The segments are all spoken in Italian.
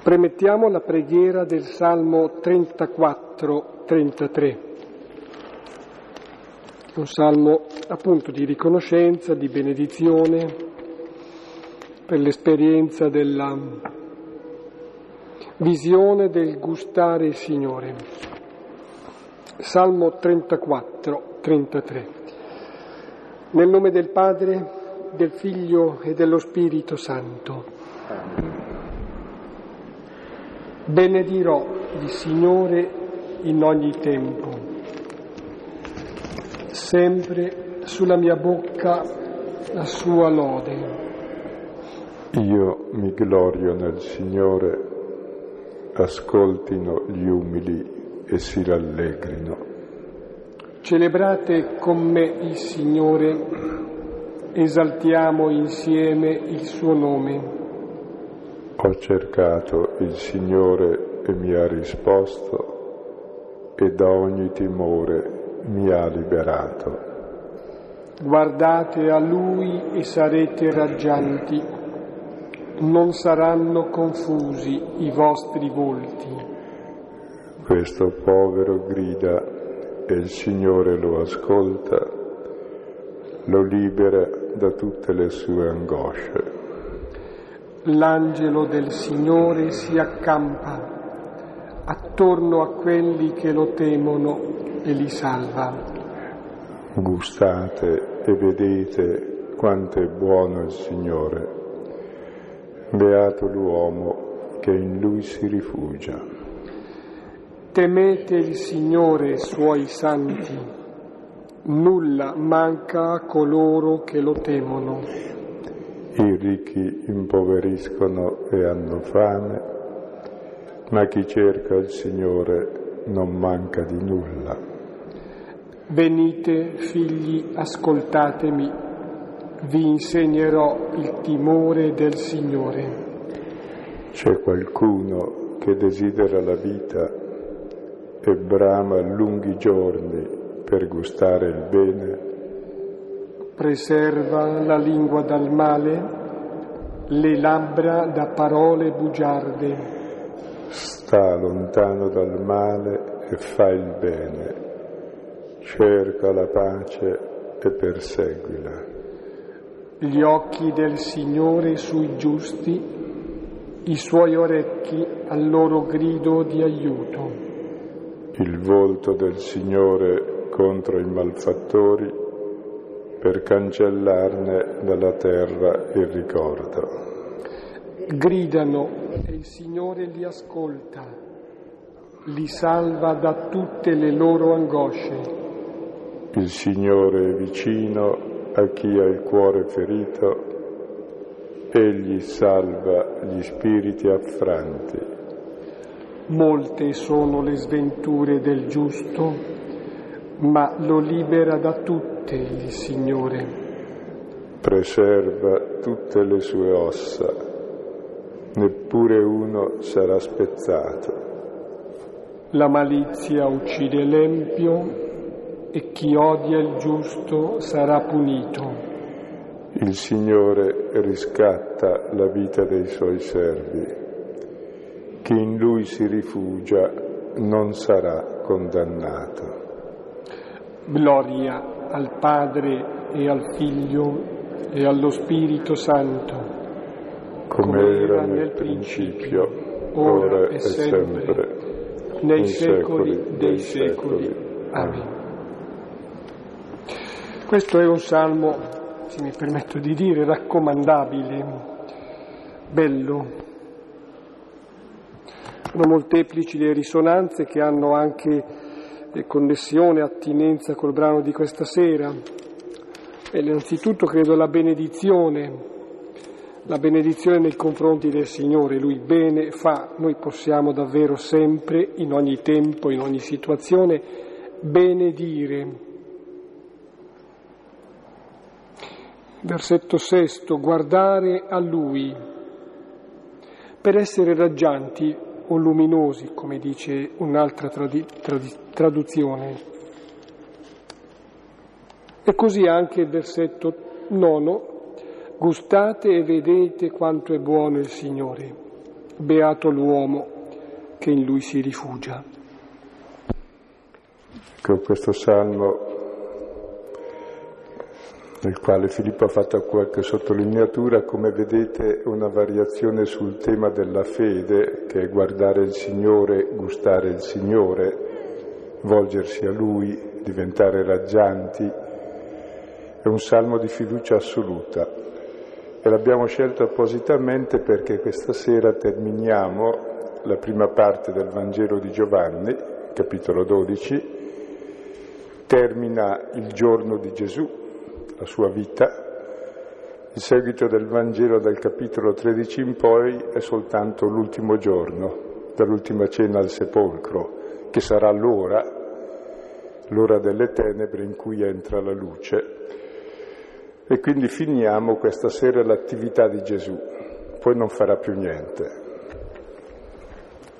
Premettiamo la preghiera del Salmo 34-33, un salmo appunto di riconoscenza, di benedizione, per l'esperienza della visione del gustare il Signore. Salmo 34-33. Nel nome del Padre, del Figlio e dello Spirito Santo. Benedirò il Signore in ogni tempo, sempre sulla mia bocca la sua lode. Io mi glorio nel Signore, ascoltino gli umili e si rallegrino. Celebrate con me il Signore, esaltiamo insieme il suo nome. Ho cercato il Signore e mi ha risposto e da ogni timore mi ha liberato. Guardate a Lui e sarete raggianti, non saranno confusi i vostri volti. Questo povero grida e il Signore lo ascolta, lo libera da tutte le sue angosce. L'angelo del Signore si accampa attorno a quelli che lo temono e li salva. Gustate e vedete quanto è buono il Signore. Beato l'uomo che in lui si rifugia. Temete il Signore, suoi santi. Nulla manca a coloro che lo temono. I ricchi impoveriscono e hanno fame, ma chi cerca il Signore non manca di nulla. Venite, figli, ascoltatemi, vi insegnerò il timore del Signore. C'è qualcuno che desidera la vita e brama lunghi giorni per gustare il bene preserva la lingua dal male, le labbra da parole bugiarde. Sta lontano dal male e fa il bene, cerca la pace e perseguila. Gli occhi del Signore sui giusti, i suoi orecchi al loro grido di aiuto. Il volto del Signore contro i malfattori per cancellarne dalla terra il ricordo. Gridano e il Signore li ascolta, li salva da tutte le loro angosce. Il Signore è vicino a chi ha il cuore ferito, egli salva gli spiriti affranti. Molte sono le sventure del giusto, ma lo libera da tutte il Signore. Preserva tutte le sue ossa, neppure uno sarà spezzato. La malizia uccide l'empio e chi odia il giusto sarà punito. Il Signore riscatta la vita dei suoi servi. Chi in Lui si rifugia non sarà condannato. Gloria al Padre e al Figlio e allo Spirito Santo, come era nel principio, ora e sempre, nei secoli dei secoli. Amen. Questo è un salmo, se mi permetto di dire, raccomandabile, bello. Sono molteplici le risonanze che hanno anche connessione, attinenza col brano di questa sera. E innanzitutto credo la benedizione, la benedizione nei confronti del Signore, Lui bene fa, noi possiamo davvero sempre, in ogni tempo, in ogni situazione, benedire. Versetto sesto, guardare a Lui per essere raggianti o luminosi, come dice un'altra tradi- tradi- traduzione. E così anche il versetto nono, gustate e vedete quanto è buono il Signore. beato l'uomo che in lui si rifugia. Con questo salmo nel quale Filippo ha fatto qualche sottolineatura, come vedete una variazione sul tema della fede, che è guardare il Signore, gustare il Signore, volgersi a Lui, diventare raggianti. È un salmo di fiducia assoluta. E l'abbiamo scelto appositamente perché questa sera terminiamo la prima parte del Vangelo di Giovanni, capitolo 12, termina il giorno di Gesù, la sua vita. Il seguito del Vangelo dal capitolo 13 in poi è soltanto l'ultimo giorno, dall'ultima cena al sepolcro, che sarà l'ora, l'ora delle tenebre in cui entra la luce. E quindi finiamo questa sera l'attività di Gesù, poi non farà più niente.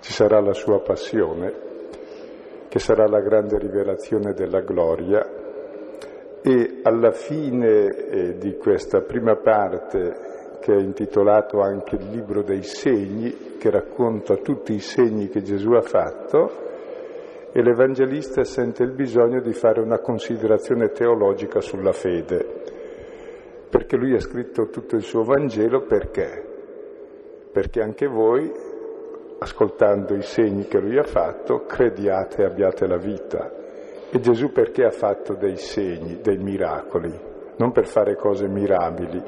Ci sarà la sua passione, che sarà la grande rivelazione della gloria, e alla fine eh, di questa prima parte che è intitolato anche il libro dei segni, che racconta tutti i segni che Gesù ha fatto, e l'Evangelista sente il bisogno di fare una considerazione teologica sulla fede, perché lui ha scritto tutto il suo Vangelo perché? Perché anche voi, ascoltando i segni che lui ha fatto, crediate e abbiate la vita. E Gesù perché ha fatto dei segni, dei miracoli? Non per fare cose mirabili.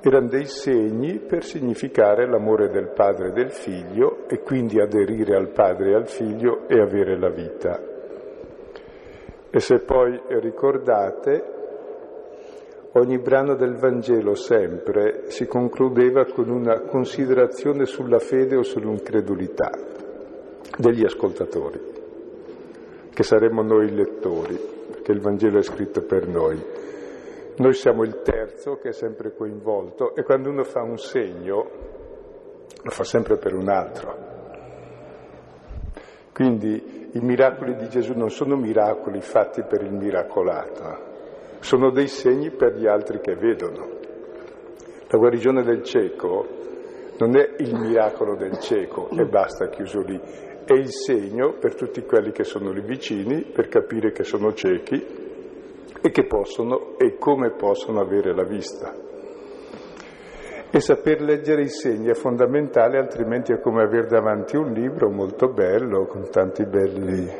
Erano dei segni per significare l'amore del padre e del figlio e quindi aderire al padre e al figlio e avere la vita. E se poi ricordate, ogni brano del Vangelo sempre si concludeva con una considerazione sulla fede o sull'incredulità degli ascoltatori che saremo noi lettori, perché il Vangelo è scritto per noi. Noi siamo il terzo che è sempre coinvolto e quando uno fa un segno lo fa sempre per un altro. Quindi i miracoli di Gesù non sono miracoli fatti per il miracolato, sono dei segni per gli altri che vedono. La guarigione del cieco non è il miracolo del cieco e basta chiuso lì, è il segno per tutti quelli che sono lì vicini per capire che sono ciechi e che possono e come possono avere la vista. E saper leggere i segni è fondamentale, altrimenti è come avere davanti un libro molto bello, con tanti belli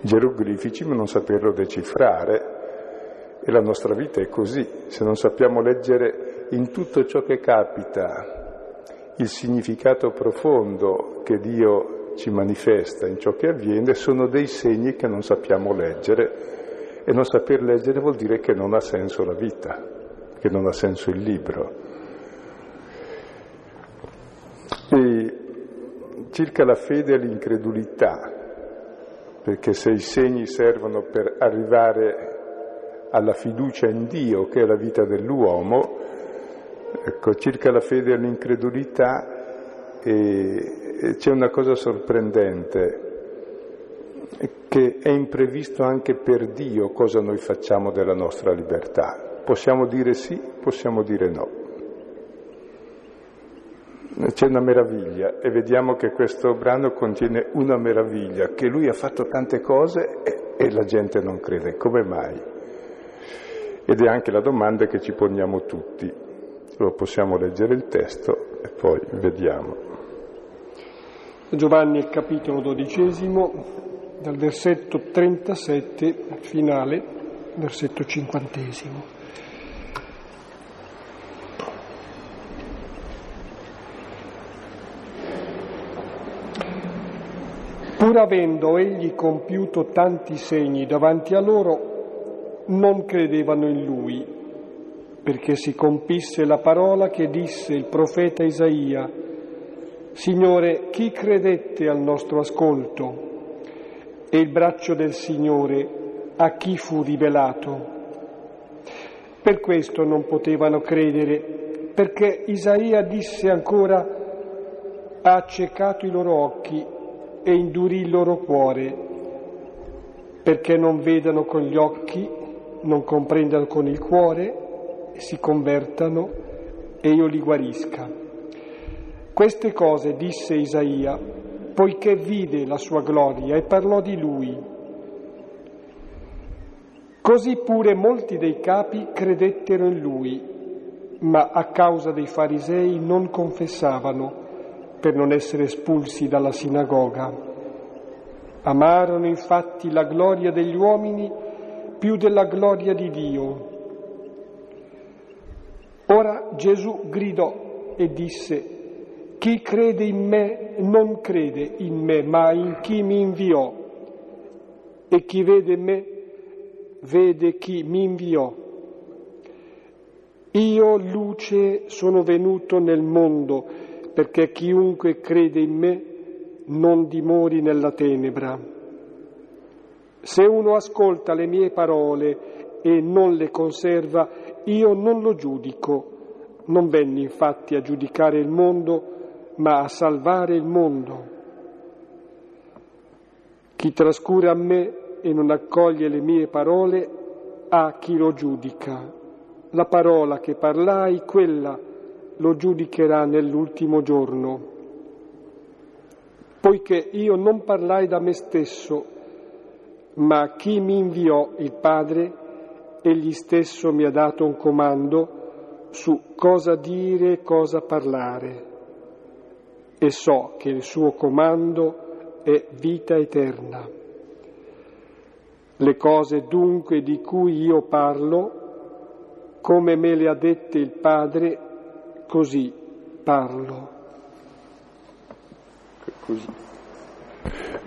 geroglifici, ma non saperlo decifrare. E la nostra vita è così. Se non sappiamo leggere in tutto ciò che capita il significato profondo che Dio ci manifesta in ciò che avviene sono dei segni che non sappiamo leggere e non saper leggere vuol dire che non ha senso la vita, che non ha senso il libro. E circa la fede e l'incredulità, perché se i segni servono per arrivare alla fiducia in Dio, che è la vita dell'uomo, ecco, circa la fede e l'incredulità eh, c'è una cosa sorprendente, che è imprevisto anche per Dio cosa noi facciamo della nostra libertà. Possiamo dire sì, possiamo dire no. C'è una meraviglia e vediamo che questo brano contiene una meraviglia, che lui ha fatto tante cose e, e la gente non crede. Come mai? Ed è anche la domanda che ci poniamo tutti. Lo possiamo leggere il testo e poi vediamo. Giovanni capitolo dodicesimo, dal versetto 37 finale, versetto cinquantesimo. Pur avendo egli compiuto tanti segni davanti a loro, non credevano in lui, perché si compisse la parola che disse il profeta Isaia, Signore, chi credette al nostro ascolto? E il braccio del Signore a chi fu rivelato? Per questo non potevano credere, perché Isaia disse ancora, ha accecato i loro occhi e indurì il loro cuore, perché non vedano con gli occhi, non comprendano con il cuore, si convertano e io li guarisca. Queste cose disse Isaia, poiché vide la sua gloria e parlò di lui. Così pure molti dei capi credettero in lui, ma a causa dei farisei non confessavano per non essere espulsi dalla sinagoga. Amarono infatti la gloria degli uomini più della gloria di Dio. Ora Gesù gridò e disse, chi crede in me non crede in me, ma in chi mi inviò. E chi vede me vede chi mi inviò. Io luce sono venuto nel mondo perché chiunque crede in me non dimori nella tenebra. Se uno ascolta le mie parole e non le conserva, io non lo giudico. Non venni infatti a giudicare il mondo, ma a salvare il mondo. Chi trascura me e non accoglie le mie parole, ha chi lo giudica. La parola che parlai, quella lo giudicherà nell'ultimo giorno. Poiché io non parlai da me stesso, ma chi mi inviò il Padre, egli stesso mi ha dato un comando su cosa dire e cosa parlare. E so che il suo comando è vita eterna. Le cose dunque di cui io parlo, come me le ha dette il Padre, così parlo. Così.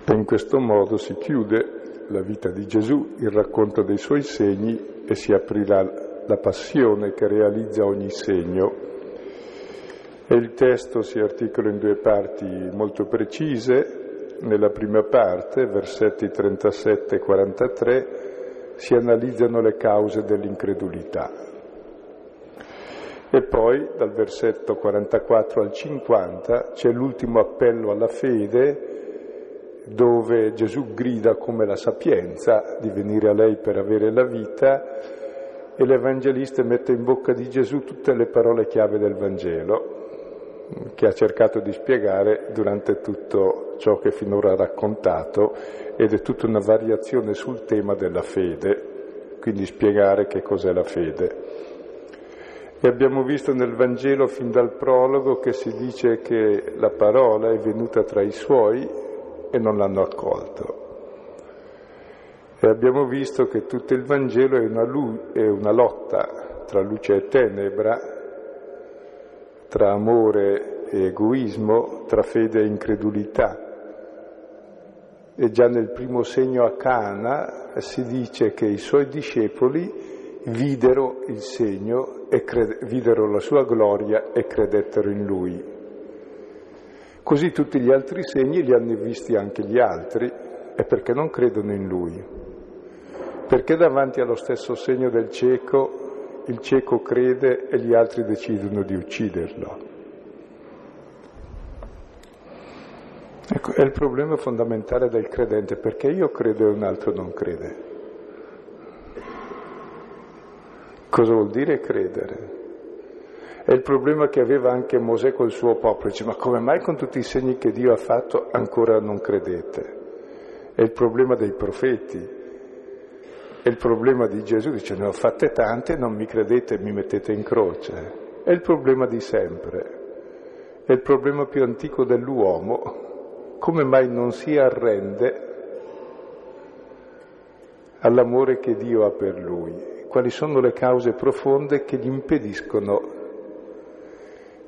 E in questo modo si chiude la vita di Gesù, il racconto dei suoi segni e si aprirà la passione che realizza ogni segno. Il testo si articola in due parti molto precise. Nella prima parte, versetti 37 e 43, si analizzano le cause dell'incredulità, e poi dal versetto 44 al 50 c'è l'ultimo appello alla fede dove Gesù grida come la sapienza di venire a lei per avere la vita e l'Evangelista mette in bocca di Gesù tutte le parole chiave del Vangelo che ha cercato di spiegare durante tutto ciò che finora ha raccontato ed è tutta una variazione sul tema della fede, quindi spiegare che cos'è la fede. E abbiamo visto nel Vangelo fin dal prologo che si dice che la parola è venuta tra i suoi e non l'hanno accolto. E abbiamo visto che tutto il Vangelo è una, lu- è una lotta tra luce e tenebra, tra amore e egoismo, tra fede e incredulità. E già nel primo segno a Cana si dice che i suoi discepoli videro il segno e crede, videro la sua gloria e credettero in lui. Così tutti gli altri segni li hanno visti anche gli altri e perché non credono in lui? Perché davanti allo stesso segno del cieco il cieco crede e gli altri decidono di ucciderlo? Ecco, è il problema fondamentale del credente, perché io credo e un altro non crede. Cosa vuol dire credere? È il problema che aveva anche Mosè col suo popolo. Dice, ma come mai con tutti i segni che Dio ha fatto ancora non credete? È il problema dei profeti. È il problema di Gesù. Dice, ne ho fatte tante, non mi credete, mi mettete in croce. È il problema di sempre. È il problema più antico dell'uomo. Come mai non si arrende all'amore che Dio ha per lui? quali sono le cause profonde che gli impediscono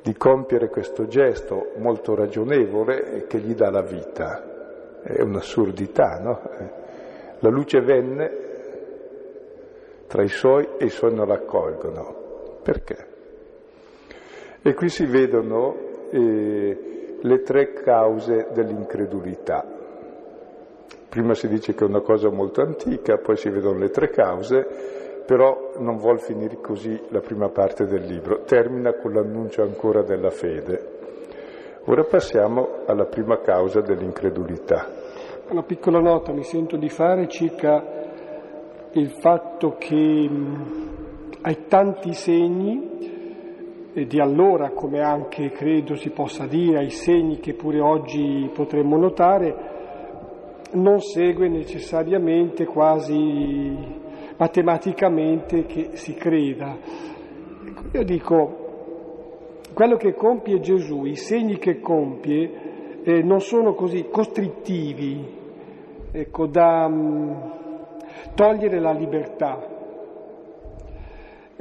di compiere questo gesto molto ragionevole e che gli dà la vita. È un'assurdità, no? La luce venne tra i suoi e i suoi non l'accolgono. Perché? E qui si vedono eh, le tre cause dell'incredulità. Prima si dice che è una cosa molto antica, poi si vedono le tre cause però non vuol finire così la prima parte del libro, termina con l'annuncio ancora della fede. Ora passiamo alla prima causa dell'incredulità. Una piccola nota mi sento di fare circa il fatto che hai tanti segni di allora, come anche credo si possa dire, ai segni che pure oggi potremmo notare, non segue necessariamente quasi matematicamente che si creda. Io dico, quello che compie Gesù, i segni che compie, eh, non sono così costrittivi, ecco, da mh, mm, togliere la libertà,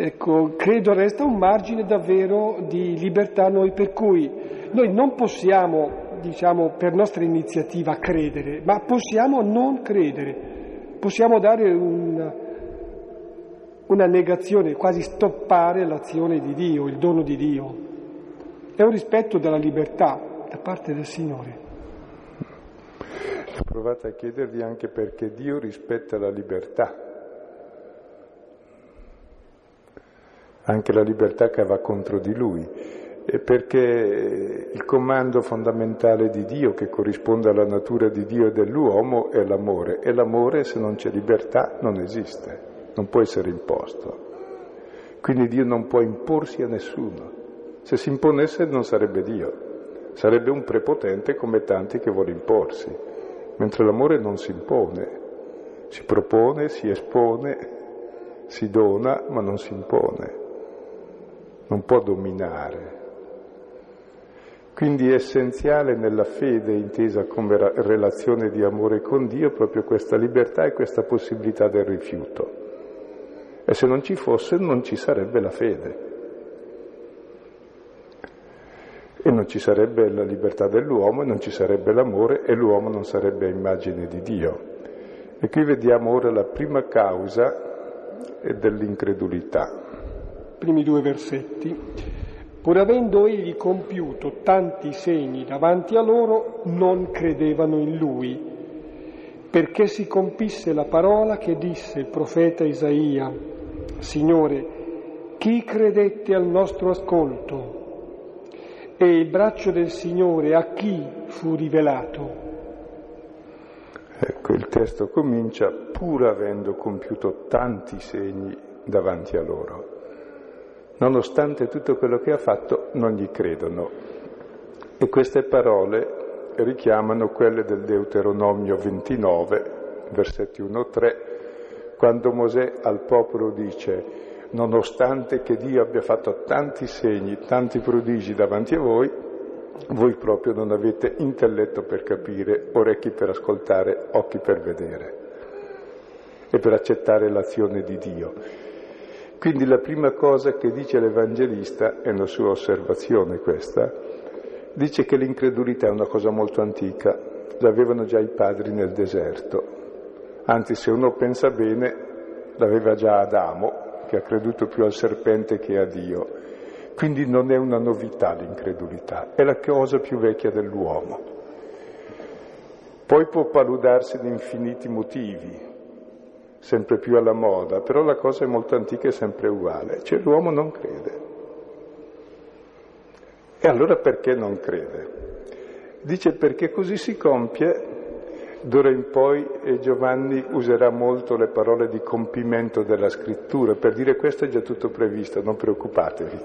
Ecco, credo resta un margine davvero di libertà a noi, per cui noi non possiamo, diciamo, per nostra iniziativa credere, ma possiamo non credere, possiamo dare un, una negazione, quasi stoppare l'azione di Dio, il dono di Dio. È un rispetto della libertà da parte del Signore. Provate a chiedervi anche perché Dio rispetta la libertà. Anche la libertà che va contro di lui, perché il comando fondamentale di Dio che corrisponde alla natura di Dio e dell'uomo è l'amore. E l'amore se non c'è libertà non esiste, non può essere imposto. Quindi Dio non può imporsi a nessuno. Se si imponesse non sarebbe Dio, sarebbe un prepotente come tanti che vuole imporsi, mentre l'amore non si impone, si propone, si espone, si dona, ma non si impone non può dominare. Quindi è essenziale nella fede, intesa come relazione di amore con Dio, proprio questa libertà e questa possibilità del rifiuto. E se non ci fosse non ci sarebbe la fede. E non ci sarebbe la libertà dell'uomo, e non ci sarebbe l'amore e l'uomo non sarebbe a immagine di Dio. E qui vediamo ora la prima causa dell'incredulità primi due versetti, pur avendo egli compiuto tanti segni davanti a loro, non credevano in lui, perché si compisse la parola che disse il profeta Isaia, Signore, chi credette al nostro ascolto? E il braccio del Signore a chi fu rivelato? Ecco, il testo comincia pur avendo compiuto tanti segni davanti a loro nonostante tutto quello che ha fatto, non gli credono. E queste parole richiamano quelle del Deuteronomio 29, versetti 1-3, quando Mosè al popolo dice, nonostante che Dio abbia fatto tanti segni, tanti prodigi davanti a voi, voi proprio non avete intelletto per capire, orecchi per ascoltare, occhi per vedere e per accettare l'azione di Dio. Quindi la prima cosa che dice l'Evangelista, è una sua osservazione questa, dice che l'incredulità è una cosa molto antica, l'avevano già i padri nel deserto. Anzi, se uno pensa bene, l'aveva già Adamo, che ha creduto più al serpente che a Dio. Quindi non è una novità l'incredulità, è la cosa più vecchia dell'uomo. Poi può paludarsi di infiniti motivi, sempre più alla moda, però la cosa è molto antica e sempre uguale, cioè l'uomo non crede. E allora perché non crede? Dice perché così si compie, d'ora in poi e Giovanni userà molto le parole di compimento della scrittura, per dire questo è già tutto previsto, non preoccupatevi,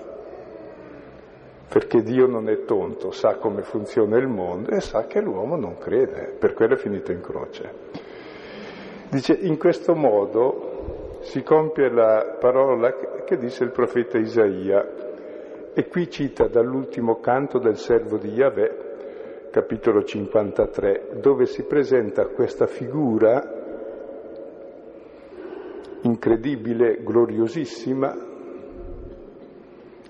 perché Dio non è tonto, sa come funziona il mondo e sa che l'uomo non crede, per quello è finito in croce. Dice, in questo modo si compie la parola che disse il profeta Isaia e qui cita dall'ultimo canto del servo di Yahweh, capitolo 53, dove si presenta questa figura incredibile, gloriosissima,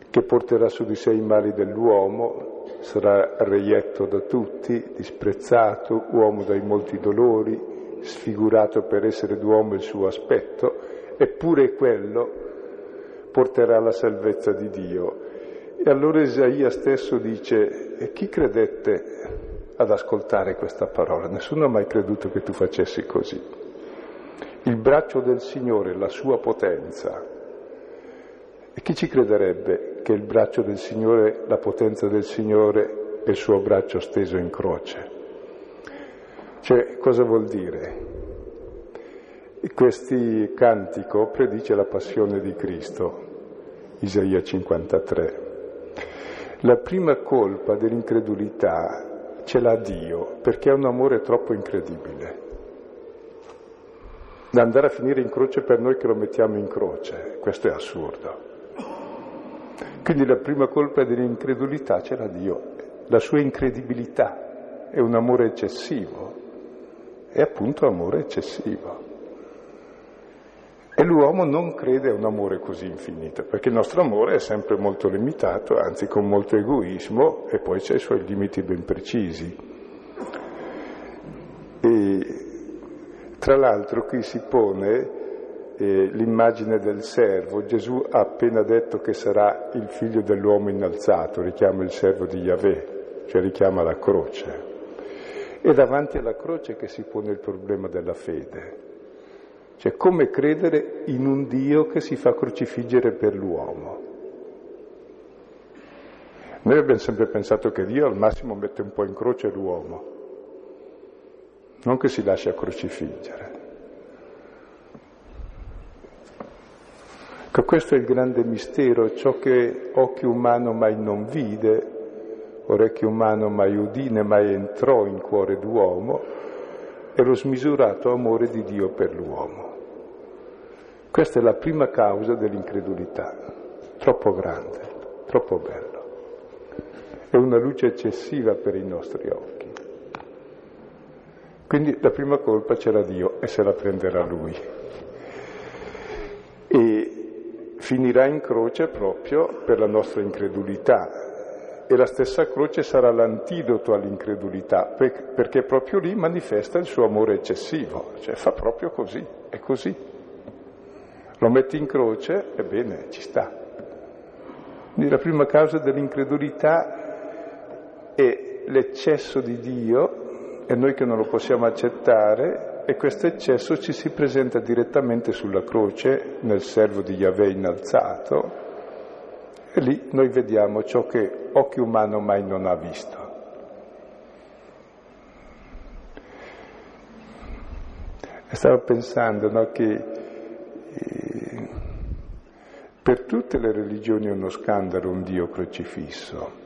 che porterà su di sé i mali dell'uomo, sarà reietto da tutti, disprezzato, uomo dai molti dolori, sfigurato per essere d'uomo il suo aspetto, eppure quello porterà la salvezza di Dio. E allora Isaia stesso dice, e chi credette ad ascoltare questa parola? Nessuno ha mai creduto che tu facessi così. Il braccio del Signore, la sua potenza. E chi ci crederebbe che il braccio del Signore, la potenza del Signore è il suo braccio steso in croce? Cioè, cosa vuol dire? Questi cantico predice la passione di Cristo, Isaia 53. La prima colpa dell'incredulità ce l'ha Dio perché è un amore troppo incredibile. Da andare a finire in croce per noi che lo mettiamo in croce, questo è assurdo. Quindi la prima colpa dell'incredulità ce l'ha Dio, la sua incredibilità è un amore eccessivo, è appunto amore eccessivo. E l'uomo non crede a un amore così infinito, perché il nostro amore è sempre molto limitato, anzi con molto egoismo, e poi c'è i suoi limiti ben precisi. E tra l'altro qui si pone eh, l'immagine del servo. Gesù ha appena detto che sarà il figlio dell'uomo innalzato, richiama il servo di Yahweh, cioè richiama la croce. E davanti alla croce che si pone il problema della fede. Cioè come credere in un Dio che si fa crocifiggere per l'uomo. Noi abbiamo sempre pensato che Dio al massimo mette un po' in croce l'uomo, non che si lascia crocifiggere. Ecco, questo è il grande mistero, ciò che occhio umano mai non vide, orecchio umano mai udine, mai entrò in cuore d'uomo, è lo smisurato amore di Dio per l'uomo. Questa è la prima causa dell'incredulità, troppo grande, troppo bello. È una luce eccessiva per i nostri occhi. Quindi la prima colpa c'era Dio e se la prenderà Lui. E finirà in croce proprio per la nostra incredulità e la stessa croce sarà l'antidoto all'incredulità perché proprio lì manifesta il suo amore eccessivo, cioè fa proprio così, è così. Lo metti in croce, ebbene, ci sta. Quindi la prima causa dell'incredulità è l'eccesso di Dio e noi che non lo possiamo accettare e questo eccesso ci si presenta direttamente sulla croce nel servo di Yahweh innalzato e lì noi vediamo ciò che occhio umano mai non ha visto. E stavo pensando no, che per tutte le religioni è uno scandalo un Dio crocifisso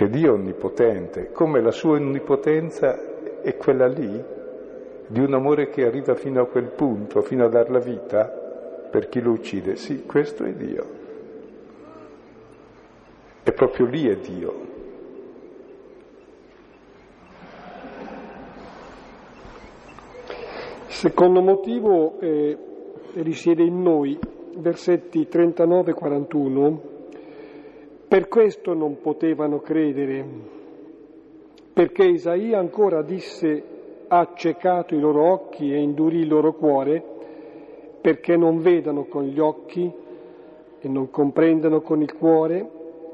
che Dio è onnipotente, come la sua onnipotenza è quella lì, di un amore che arriva fino a quel punto, fino a dar la vita per chi lo uccide. Sì, questo è Dio. E proprio lì è Dio. Il secondo motivo eh, risiede in noi, versetti 39-41. Per questo non potevano credere perché Isaia ancora disse ha accecato i loro occhi e indurì il loro cuore, perché non vedano con gli occhi e non comprendano con il cuore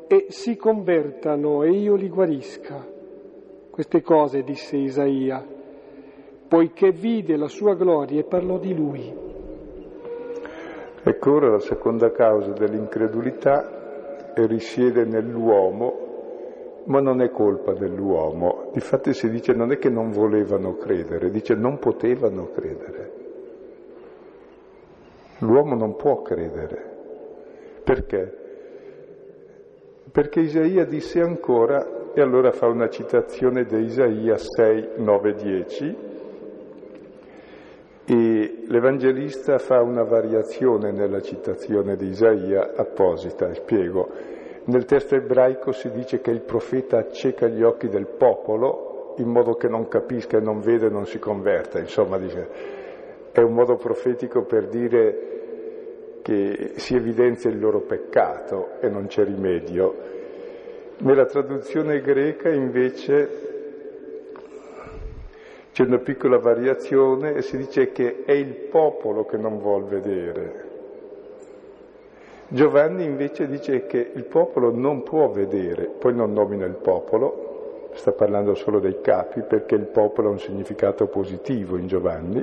e si convertano e io li guarisca. Queste cose disse Isaia, poiché vide la sua gloria e parlò di lui. Ecco ora la seconda causa dell'incredulità risiede nell'uomo ma non è colpa dell'uomo. Difatti si dice non è che non volevano credere, dice non potevano credere. L'uomo non può credere. Perché? Perché Isaia disse ancora, e allora fa una citazione di Isaia 6, 9, 10, e l'Evangelista fa una variazione nella citazione di Isaia apposita, spiego. Nel testo ebraico si dice che il profeta acceca gli occhi del popolo in modo che non capisca, non vede, non si converta. Insomma, dice, è un modo profetico per dire che si evidenzia il loro peccato e non c'è rimedio. Nella traduzione greca invece c'è una piccola variazione e si dice che è il popolo che non vuol vedere. Giovanni invece dice che il popolo non può vedere, poi non nomina il popolo, sta parlando solo dei capi perché il popolo ha un significato positivo in Giovanni,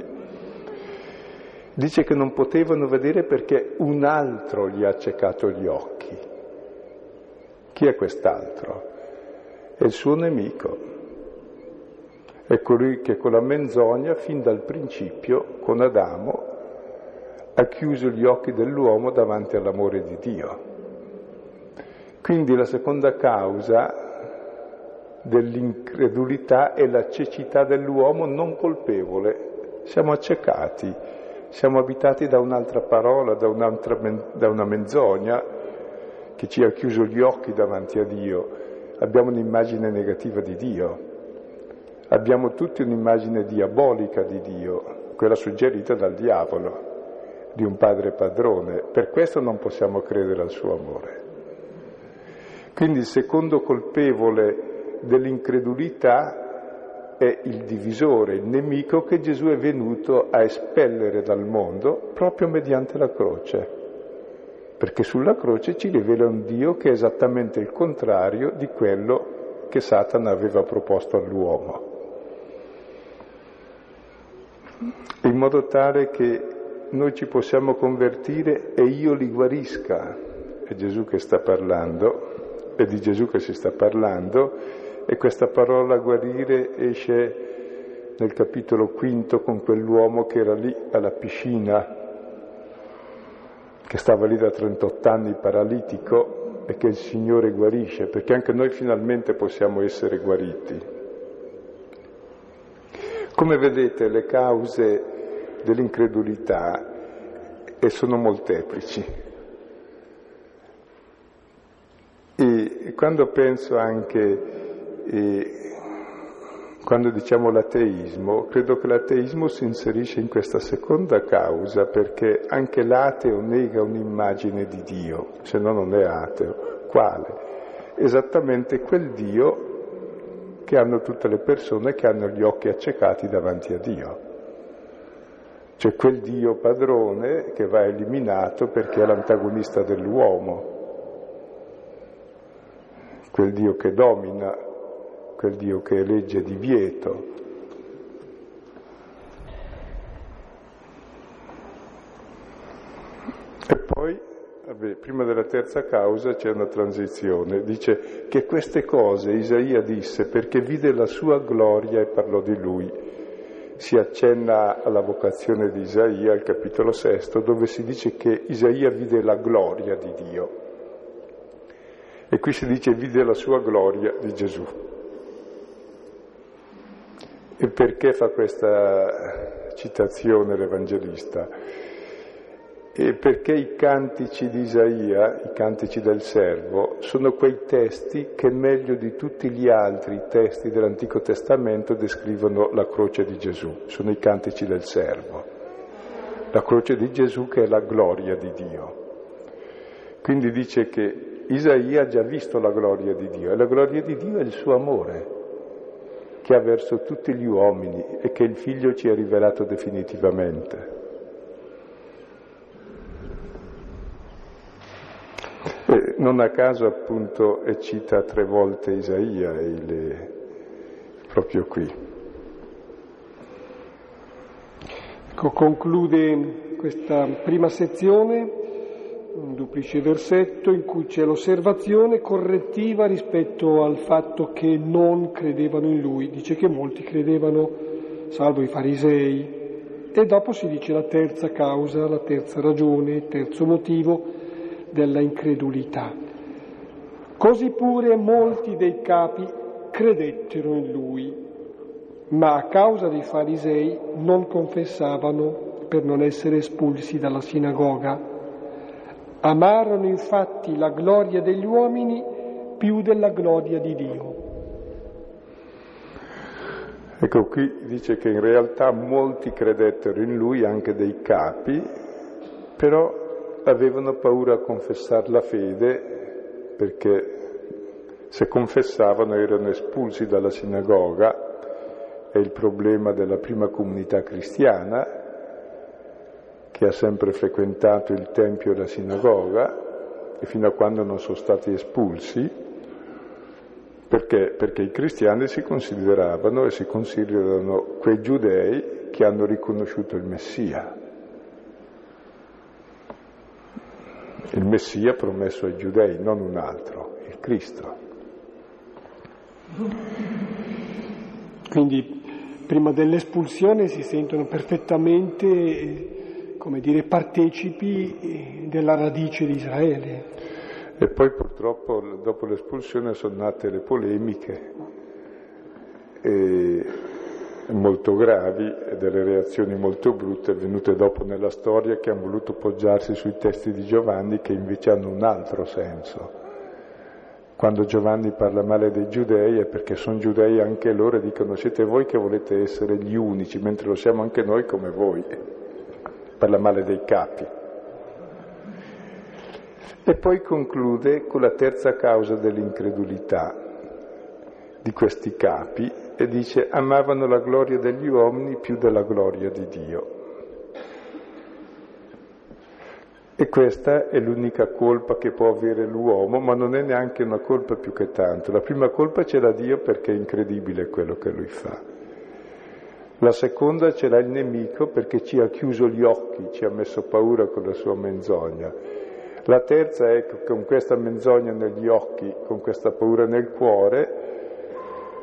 dice che non potevano vedere perché un altro gli ha accecato gli occhi. Chi è quest'altro? È il suo nemico. È colui che con la menzogna, fin dal principio, con Adamo, ha chiuso gli occhi dell'uomo davanti all'amore di Dio. Quindi la seconda causa dell'incredulità è la cecità dell'uomo non colpevole. Siamo accecati, siamo abitati da un'altra parola, da, un'altra, da una menzogna che ci ha chiuso gli occhi davanti a Dio. Abbiamo un'immagine negativa di Dio, abbiamo tutti un'immagine diabolica di Dio, quella suggerita dal diavolo, di un padre padrone. Per questo non possiamo credere al suo amore. Quindi il secondo colpevole dell'incredulità è il divisore, il nemico che Gesù è venuto a espellere dal mondo proprio mediante la croce. Perché sulla croce ci rivela un Dio che è esattamente il contrario di quello che Satana aveva proposto all'uomo. In modo tale che noi ci possiamo convertire e io li guarisca. È Gesù che sta parlando è di Gesù che si sta parlando e questa parola guarire esce nel capitolo quinto con quell'uomo che era lì alla piscina, che stava lì da 38 anni paralitico e che il Signore guarisce, perché anche noi finalmente possiamo essere guariti. Come vedete le cause dell'incredulità sono molteplici. E quando penso anche, eh, quando diciamo l'ateismo, credo che l'ateismo si inserisce in questa seconda causa perché anche l'ateo nega un'immagine di Dio, se no non è ateo. Quale? Esattamente quel Dio che hanno tutte le persone che hanno gli occhi accecati davanti a Dio. Cioè quel Dio padrone che va eliminato perché è l'antagonista dell'uomo quel Dio che domina, quel Dio che elegge divieto. E poi, vabbè, prima della terza causa c'è una transizione, dice che queste cose Isaia disse perché vide la sua gloria e parlò di lui. Si accenna alla vocazione di Isaia, al capitolo sesto, dove si dice che Isaia vide la gloria di Dio. E qui si dice vide la sua gloria di Gesù. E perché fa questa citazione l'Evangelista? E perché i cantici di Isaia, i cantici del servo, sono quei testi che meglio di tutti gli altri testi dell'Antico Testamento descrivono la croce di Gesù, sono i cantici del servo. La croce di Gesù che è la gloria di Dio. Quindi dice che Isaia ha già visto la gloria di Dio e la gloria di Dio è il suo amore che ha verso tutti gli uomini e che il figlio ci ha rivelato definitivamente. E non a caso appunto cita tre volte Isaia il, proprio qui. Ecco, conclude questa prima sezione un duplice versetto in cui c'è l'osservazione correttiva rispetto al fatto che non credevano in lui. Dice che molti credevano, salvo i farisei. E dopo si dice la terza causa, la terza ragione, il terzo motivo della incredulità. Così pure molti dei capi credettero in lui, ma a causa dei farisei non confessavano per non essere espulsi dalla sinagoga Amarono infatti la gloria degli uomini più della gloria di Dio. Ecco qui dice che in realtà molti credettero in lui, anche dei capi, però avevano paura a confessare la fede perché se confessavano erano espulsi dalla sinagoga, è il problema della prima comunità cristiana, che ha sempre frequentato il Tempio e la sinagoga e fino a quando non sono stati espulsi, perché? Perché i cristiani si consideravano e si considerano quei giudei che hanno riconosciuto il Messia. Il Messia promesso ai giudei, non un altro, il Cristo. Quindi prima dell'espulsione si sentono perfettamente come dire, partecipi della radice di Israele. E poi purtroppo dopo l'espulsione sono nate le polemiche e molto gravi e delle reazioni molto brutte venute dopo nella storia che hanno voluto poggiarsi sui testi di Giovanni che invece hanno un altro senso. Quando Giovanni parla male dei giudei è perché sono giudei anche loro e dicono siete voi che volete essere gli unici, mentre lo siamo anche noi come voi. Parla male dei capi. E poi conclude con la terza causa dell'incredulità di questi capi e dice amavano la gloria degli uomini più della gloria di Dio. E questa è l'unica colpa che può avere l'uomo, ma non è neanche una colpa più che tanto. La prima colpa ce l'ha Dio perché è incredibile quello che lui fa. La seconda ce l'ha il nemico perché ci ha chiuso gli occhi, ci ha messo paura con la sua menzogna. La terza è che con questa menzogna negli occhi, con questa paura nel cuore,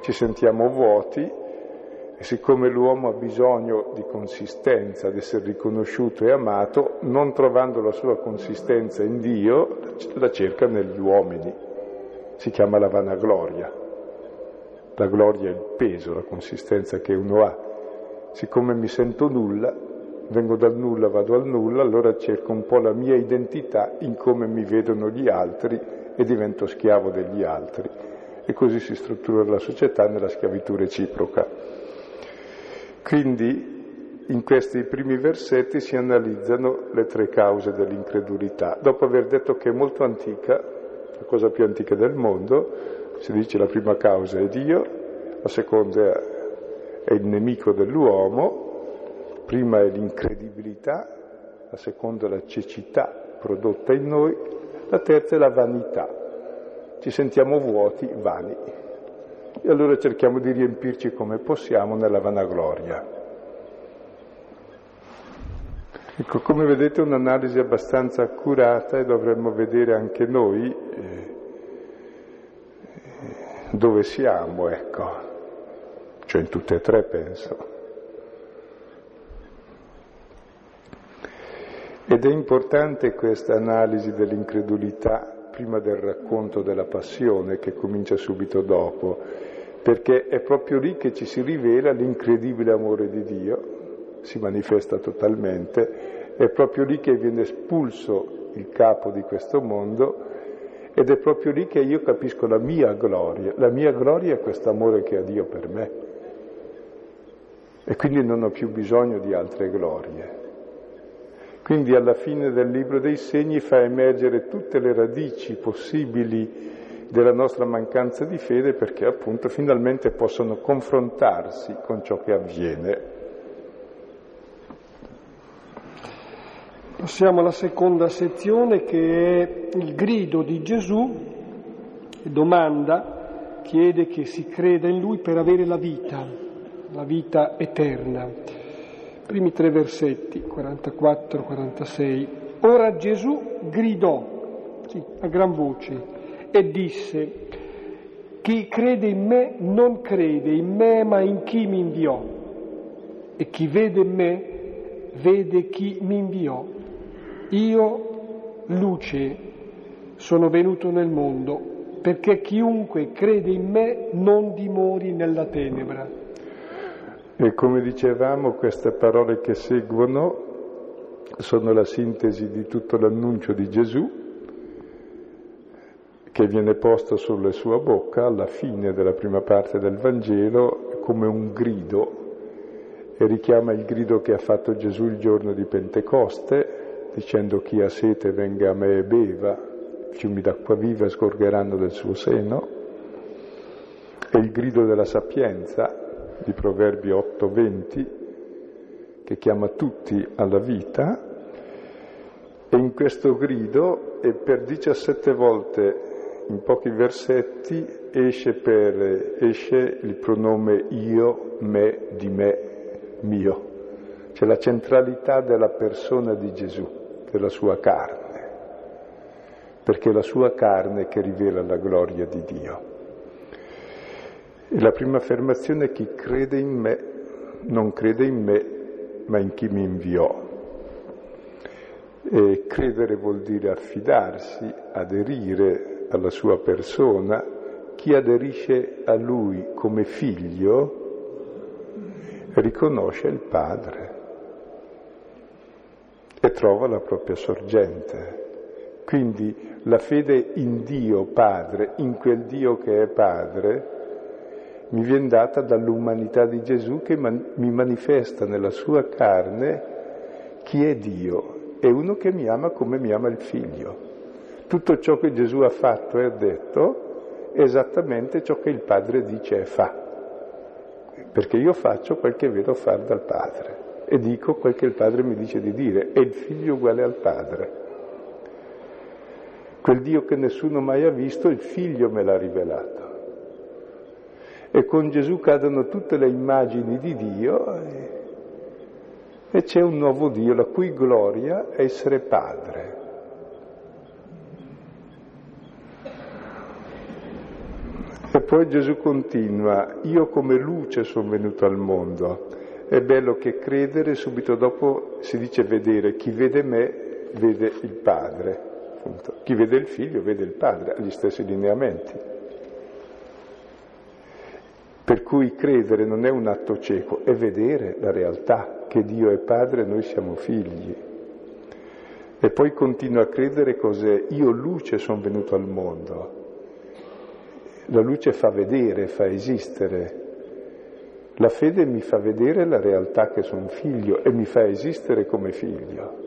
ci sentiamo vuoti e siccome l'uomo ha bisogno di consistenza, di essere riconosciuto e amato, non trovando la sua consistenza in Dio, la cerca negli uomini. Si chiama la vanagloria. La gloria è il peso, la consistenza che uno ha. Siccome mi sento nulla, vengo dal nulla, vado al nulla, allora cerco un po' la mia identità in come mi vedono gli altri e divento schiavo degli altri. E così si struttura la società nella schiavitù reciproca. Quindi in questi primi versetti si analizzano le tre cause dell'incredulità. Dopo aver detto che è molto antica, la cosa più antica del mondo, si dice la prima causa è Dio, la seconda è il nemico dell'uomo, prima è l'incredibilità, la seconda è la cecità prodotta in noi, la terza è la vanità. Ci sentiamo vuoti, vani. E allora cerchiamo di riempirci come possiamo nella vanagloria. Ecco, come vedete un'analisi abbastanza accurata e dovremmo vedere anche noi eh, dove siamo, ecco, cioè in tutte e tre penso. Ed è importante questa analisi dell'incredulità prima del racconto della passione che comincia subito dopo, perché è proprio lì che ci si rivela l'incredibile amore di Dio, si manifesta totalmente, è proprio lì che viene espulso il capo di questo mondo ed è proprio lì che io capisco la mia gloria. La mia gloria è questo amore che ha Dio per me. E quindi non ho più bisogno di altre glorie. Quindi alla fine del libro dei segni fa emergere tutte le radici possibili della nostra mancanza di fede perché appunto finalmente possono confrontarsi con ciò che avviene. Passiamo alla seconda sezione che è il grido di Gesù, domanda, chiede che si creda in lui per avere la vita, la vita eterna primi tre versetti, 44-46. Ora Gesù gridò sì, a gran voce e disse, chi crede in me non crede in me ma in chi mi inviò e chi vede me vede chi mi inviò. Io, luce, sono venuto nel mondo perché chiunque crede in me non dimori nella tenebra. E come dicevamo, queste parole che seguono sono la sintesi di tutto l'annuncio di Gesù che viene posto sulla sua bocca alla fine della prima parte del Vangelo come un grido e richiama il grido che ha fatto Gesù il giorno di Pentecoste dicendo chi ha sete venga a me e beva, fiumi d'acqua viva scorgeranno del suo seno, e il grido della sapienza di Proverbi 8:20 che chiama tutti alla vita e in questo grido e per 17 volte in pochi versetti esce, per, esce il pronome io, me, di me, mio. C'è la centralità della persona di Gesù, della sua carne, perché è la sua carne che rivela la gloria di Dio. E la prima affermazione è chi crede in me non crede in me, ma in chi mi inviò. E credere vuol dire affidarsi, aderire alla sua persona. Chi aderisce a lui come figlio riconosce il Padre e trova la propria sorgente. Quindi la fede in Dio Padre, in quel Dio che è Padre, mi viene data dall'umanità di Gesù che man- mi manifesta nella sua carne chi è Dio. È uno che mi ama come mi ama il figlio. Tutto ciò che Gesù ha fatto e ha detto è esattamente ciò che il Padre dice e fa. Perché io faccio quel che vedo fare dal Padre e dico quel che il Padre mi dice di dire. E il figlio uguale al Padre. Quel Dio che nessuno mai ha visto, il figlio me l'ha rivelato e con Gesù cadono tutte le immagini di Dio e, e c'è un nuovo Dio, la cui gloria è essere padre. E poi Gesù continua, io come luce sono venuto al mondo. È bello che credere, subito dopo si dice vedere, chi vede me vede il Padre. Appunto. Chi vede il figlio vede il Padre, ha gli stessi lineamenti. Per cui credere non è un atto cieco, è vedere la realtà, che Dio è Padre e noi siamo figli. E poi continua a credere cos'è, io luce sono venuto al mondo. La luce fa vedere, fa esistere. La fede mi fa vedere la realtà che sono figlio e mi fa esistere come figlio.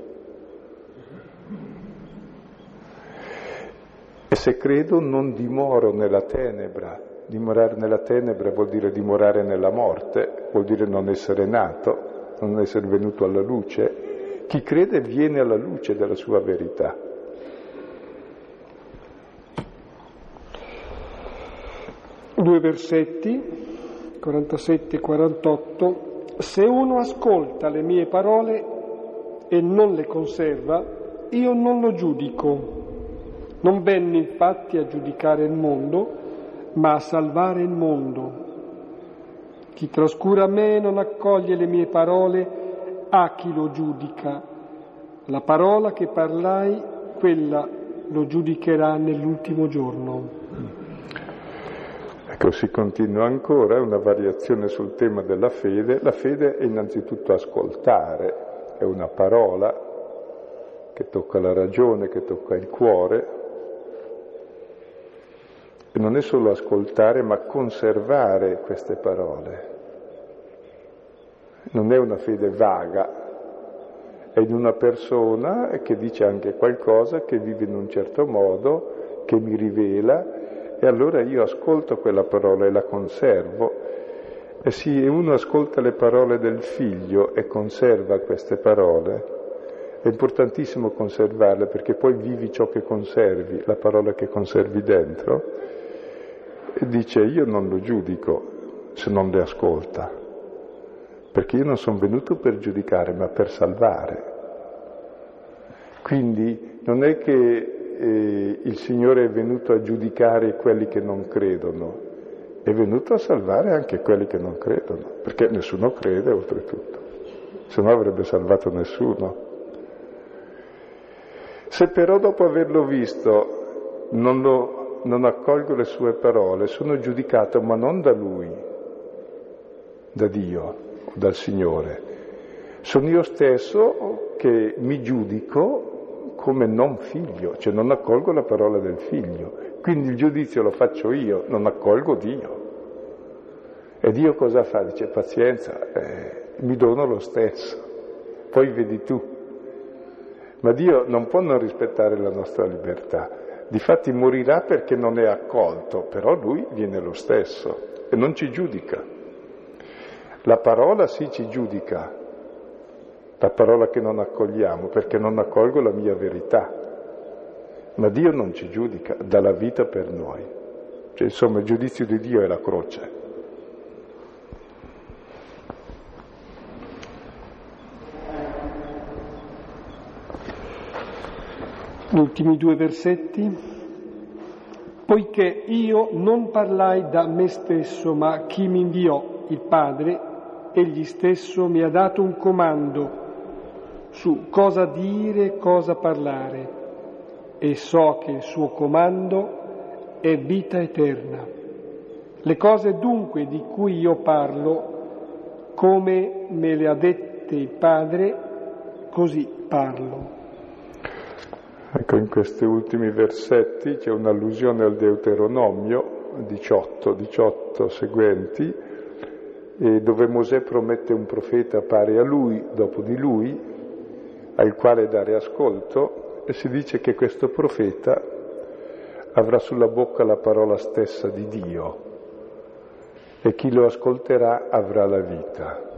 E se credo non dimoro nella tenebra, Dimorare nella tenebra vuol dire dimorare nella morte, vuol dire non essere nato, non essere venuto alla luce. Chi crede viene alla luce della sua verità. Due versetti, 47 e 48. Se uno ascolta le mie parole e non le conserva, io non lo giudico. Non venni infatti a giudicare il mondo, ma a salvare il mondo. Chi trascura me e non accoglie le mie parole, ha chi lo giudica. La parola che parlai, quella lo giudicherà nell'ultimo giorno. Ecco, si continua ancora, una variazione sul tema della fede. La fede è innanzitutto ascoltare, è una parola che tocca la ragione, che tocca il cuore, non è solo ascoltare, ma conservare queste parole. Non è una fede vaga, è in una persona che dice anche qualcosa, che vive in un certo modo, che mi rivela, e allora io ascolto quella parola e la conservo. E se uno ascolta le parole del figlio e conserva queste parole, è importantissimo conservarle perché poi vivi ciò che conservi, la parola che conservi dentro, e dice io non lo giudico se non le ascolta, perché io non sono venuto per giudicare ma per salvare. Quindi non è che eh, il Signore è venuto a giudicare quelli che non credono, è venuto a salvare anche quelli che non credono, perché nessuno crede oltretutto, se no avrebbe salvato nessuno. Se però dopo averlo visto non lo non accolgo le sue parole, sono giudicato ma non da lui, da Dio o dal Signore. Sono io stesso che mi giudico come non figlio, cioè non accolgo la parola del figlio. Quindi il giudizio lo faccio io, non accolgo Dio. E Dio cosa fa? Dice pazienza, eh, mi dono lo stesso, poi vedi tu. Ma Dio non può non rispettare la nostra libertà. Difatti morirà perché non è accolto, però lui viene lo stesso e non ci giudica. La parola sì ci giudica, la parola che non accogliamo, perché non accolgo la mia verità. Ma Dio non ci giudica, dà la vita per noi. Cioè, insomma, il giudizio di Dio è la croce. Gli ultimi due versetti. Poiché io non parlai da me stesso, ma chi mi inviò, il Padre, egli stesso mi ha dato un comando. su cosa dire, cosa parlare e so che il suo comando è vita eterna. Le cose dunque di cui io parlo, come me le ha dette il Padre, così parlo. Ecco, in questi ultimi versetti c'è un'allusione al Deuteronomio 18, 18 seguenti, dove Mosè promette un profeta pari a lui, dopo di lui, al quale dare ascolto, e si dice che questo profeta avrà sulla bocca la parola stessa di Dio e chi lo ascolterà avrà la vita.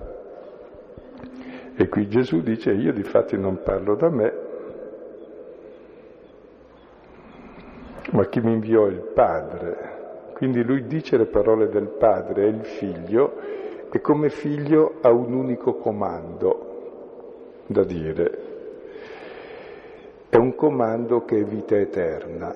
E qui Gesù dice io di fatti non parlo da me, ma chi mi inviò è il Padre. Quindi lui dice le parole del Padre, è il Figlio, e come Figlio ha un unico comando da dire. È un comando che è vita eterna.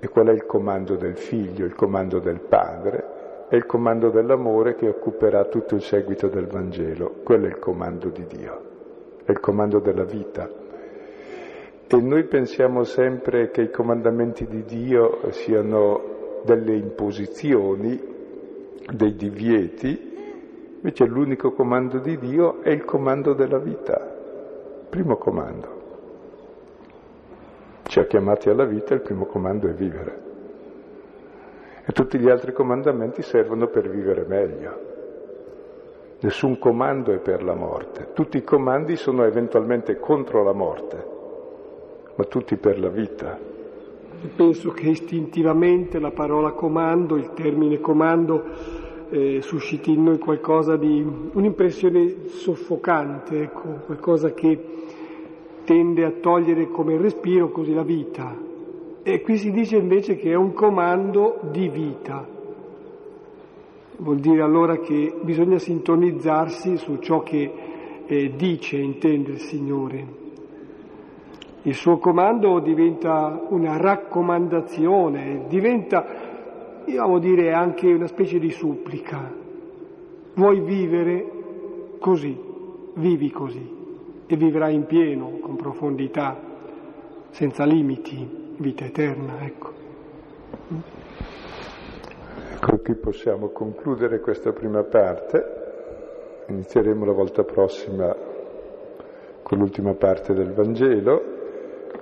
E qual è il comando del Figlio, il comando del Padre? È il comando dell'amore che occuperà tutto il seguito del Vangelo. Quello è il comando di Dio, è il comando della vita. E noi pensiamo sempre che i comandamenti di Dio siano delle imposizioni, dei divieti, invece l'unico comando di Dio è il comando della vita, primo comando. Ci ha chiamati alla vita, il primo comando è vivere. E tutti gli altri comandamenti servono per vivere meglio. Nessun comando è per la morte, tutti i comandi sono eventualmente contro la morte ma tutti per la vita. Penso che istintivamente la parola comando, il termine comando, eh, susciti in noi qualcosa di un'impressione soffocante, ecco, qualcosa che tende a togliere come respiro così la vita. E qui si dice invece che è un comando di vita. Vuol dire allora che bisogna sintonizzarsi su ciò che eh, dice intende il Signore. Il suo comando diventa una raccomandazione, diventa, dobbiamo dire, anche una specie di supplica. Vuoi vivere così, vivi così e vivrai in pieno, con profondità, senza limiti, vita eterna, ecco. Ecco, qui possiamo concludere questa prima parte, inizieremo la volta prossima con l'ultima parte del Vangelo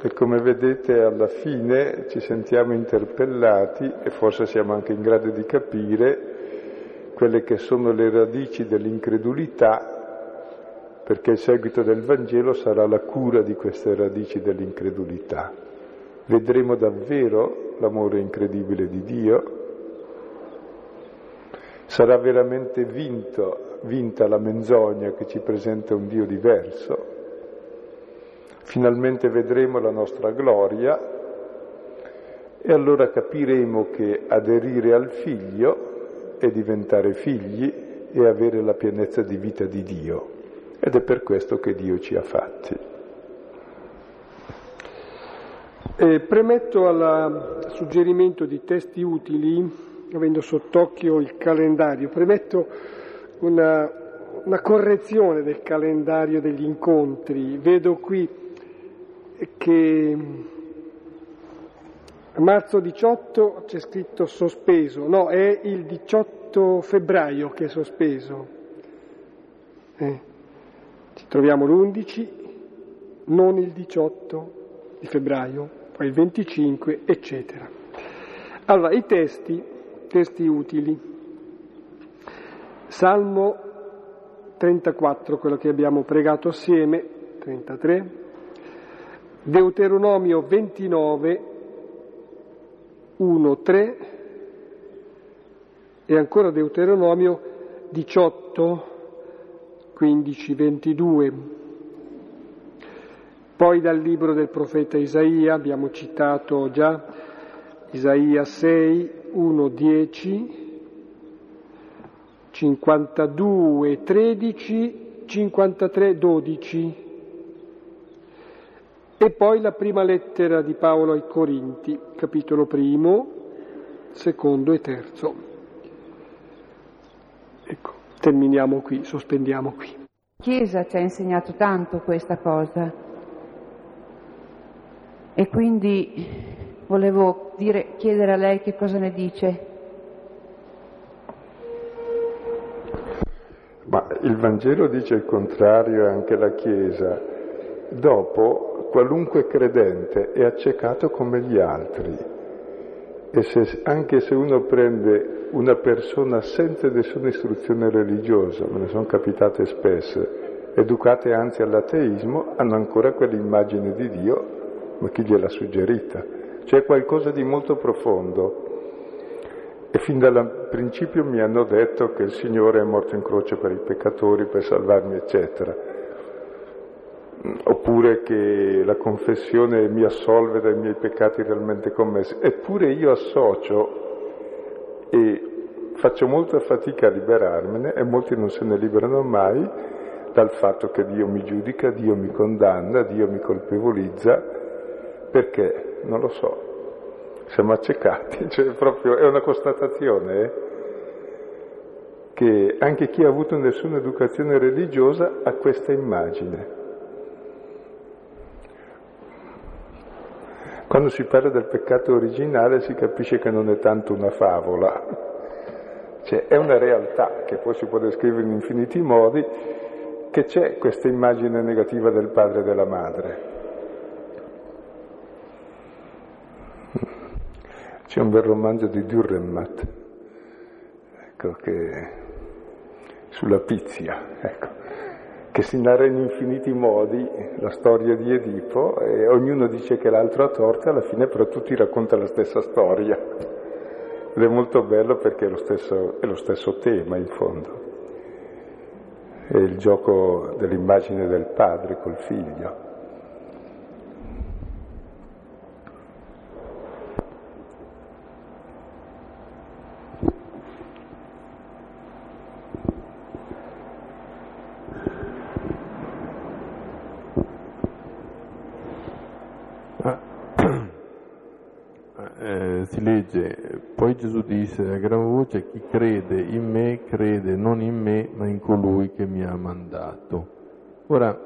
e come vedete alla fine ci sentiamo interpellati e forse siamo anche in grado di capire quelle che sono le radici dell'incredulità, perché il seguito del Vangelo sarà la cura di queste radici dell'incredulità. Vedremo davvero l'amore incredibile di Dio, sarà veramente vinto, vinta la menzogna che ci presenta un Dio diverso, Finalmente vedremo la nostra gloria e allora capiremo che aderire al figlio è diventare figli e avere la pienezza di vita di Dio. Ed è per questo che Dio ci ha fatti. Eh, premetto al suggerimento di testi utili, avendo sott'occhio il calendario, premetto una, una correzione del calendario degli incontri. Vedo qui che a marzo 18 c'è scritto sospeso, no, è il 18 febbraio che è sospeso. Eh, ci troviamo l'11, non il 18 di febbraio, poi il 25, eccetera. Allora, i testi, testi utili. Salmo 34, quello che abbiamo pregato assieme, 33, Deuteronomio 29, 1, 3 e ancora Deuteronomio 18, 15, 22. Poi dal libro del profeta Isaia, abbiamo citato già Isaia 6, 1, 10, 52, 13, 53, 12. E poi la prima lettera di Paolo ai Corinti, capitolo primo, secondo e terzo. Ecco, terminiamo qui, sospendiamo qui. Chiesa ci ha insegnato tanto questa cosa e quindi volevo dire, chiedere a lei che cosa ne dice. Ma il Vangelo dice il contrario e anche la Chiesa. Dopo, qualunque credente è accecato come gli altri. E se, anche se uno prende una persona senza nessuna istruzione religiosa, me ne sono capitate spesse, educate anzi all'ateismo, hanno ancora quell'immagine di Dio, ma chi gliel'ha suggerita? C'è qualcosa di molto profondo. E fin dal principio mi hanno detto che il Signore è morto in croce per i peccatori, per salvarmi, eccetera oppure che la confessione mi assolve dai miei peccati realmente commessi. Eppure io associo e faccio molta fatica a liberarmene e molti non se ne liberano mai dal fatto che Dio mi giudica, Dio mi condanna, Dio mi colpevolizza, perché? Non lo so. Siamo accecati, cioè proprio è una constatazione eh? che anche chi ha avuto nessuna educazione religiosa ha questa immagine. Quando si parla del peccato originale si capisce che non è tanto una favola, cioè è una realtà che poi si può descrivere in infiniti modi, che c'è questa immagine negativa del padre e della madre. C'è un bel romanzo di Dürrenmatt, ecco, che, sulla pizia, ecco che si narra in infiniti modi la storia di Edipo e ognuno dice che l'altro ha torto e alla fine però tutti raccontano la stessa storia. Ed è molto bello perché è lo stesso, è lo stesso tema in fondo. È il gioco dell'immagine del padre col figlio. Poi Gesù disse a gran voce, chi crede in me crede non in me, ma in colui che mi ha mandato. Ora,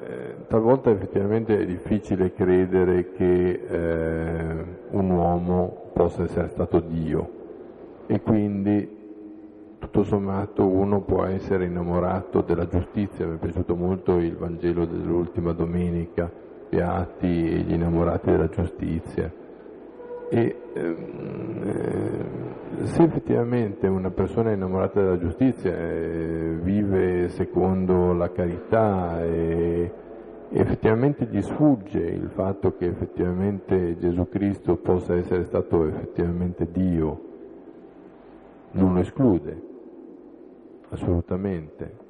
eh, talvolta effettivamente è difficile credere che eh, un uomo possa essere stato Dio. E quindi tutto sommato uno può essere innamorato della giustizia, mi è piaciuto molto il Vangelo dell'ultima domenica, beati gli innamorati della giustizia e ehm, eh, se effettivamente una persona è innamorata della giustizia eh, vive secondo la carità e effettivamente gli sfugge il fatto che effettivamente Gesù Cristo possa essere stato effettivamente Dio, non lo esclude, assolutamente.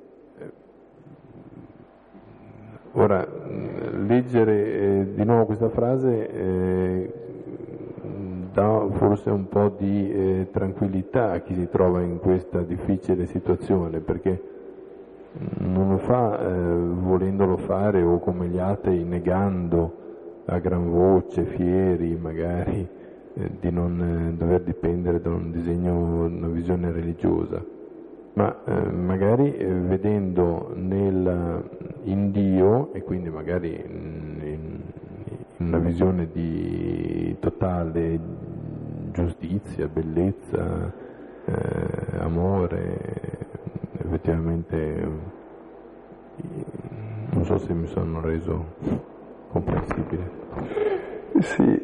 Ora, leggere eh, di nuovo questa frase eh, dà forse un po' di eh, tranquillità a chi si trova in questa difficile situazione, perché non lo fa eh, volendolo fare o come gli atei negando a gran voce, fieri magari, eh, di non eh, dover dipendere da un disegno, una visione religiosa, ma eh, magari eh, vedendo nel, in Dio e quindi magari in, in, una visione di totale giustizia, bellezza, eh, amore, effettivamente non so se mi sono reso comprensibile. Sì,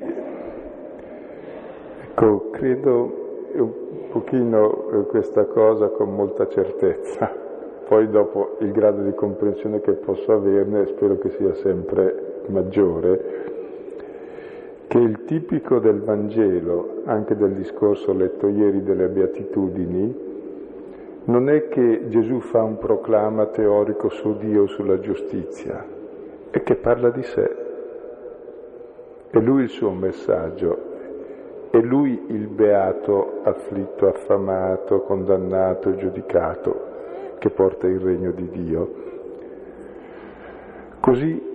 ecco, credo un pochino questa cosa con molta certezza, poi dopo il grado di comprensione che posso averne spero che sia sempre maggiore, che il tipico del Vangelo, anche del discorso letto ieri delle beatitudini, non è che Gesù fa un proclama teorico su Dio sulla giustizia, è che parla di sé. È lui il suo messaggio, è lui il beato, afflitto, affamato, condannato, giudicato, che porta il regno di Dio. Così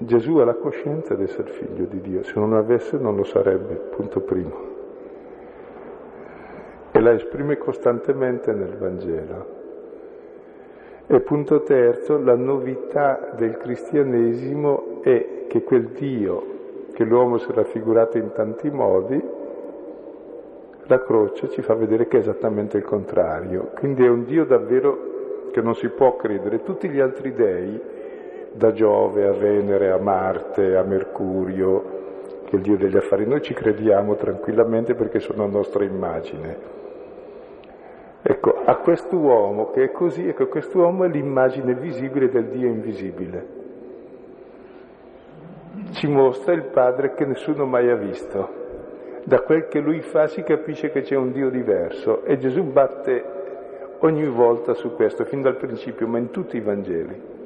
Gesù ha la coscienza di essere figlio di Dio, se non avesse non lo sarebbe, punto primo. E la esprime costantemente nel Vangelo. E punto terzo, la novità del cristianesimo è che quel Dio che l'uomo si è raffigurato in tanti modi, la croce ci fa vedere che è esattamente il contrario. Quindi è un Dio davvero che non si può credere. Tutti gli altri dei, da Giove a Venere, a Marte, a Mercurio, che è il Dio degli affari, noi ci crediamo tranquillamente perché sono a nostra immagine. Ecco, a quest'uomo che è così, ecco, quest'uomo è l'immagine visibile del Dio invisibile. Ci mostra il Padre che nessuno mai ha visto. Da quel che lui fa si capisce che c'è un Dio diverso e Gesù batte ogni volta su questo, fin dal principio, ma in tutti i Vangeli.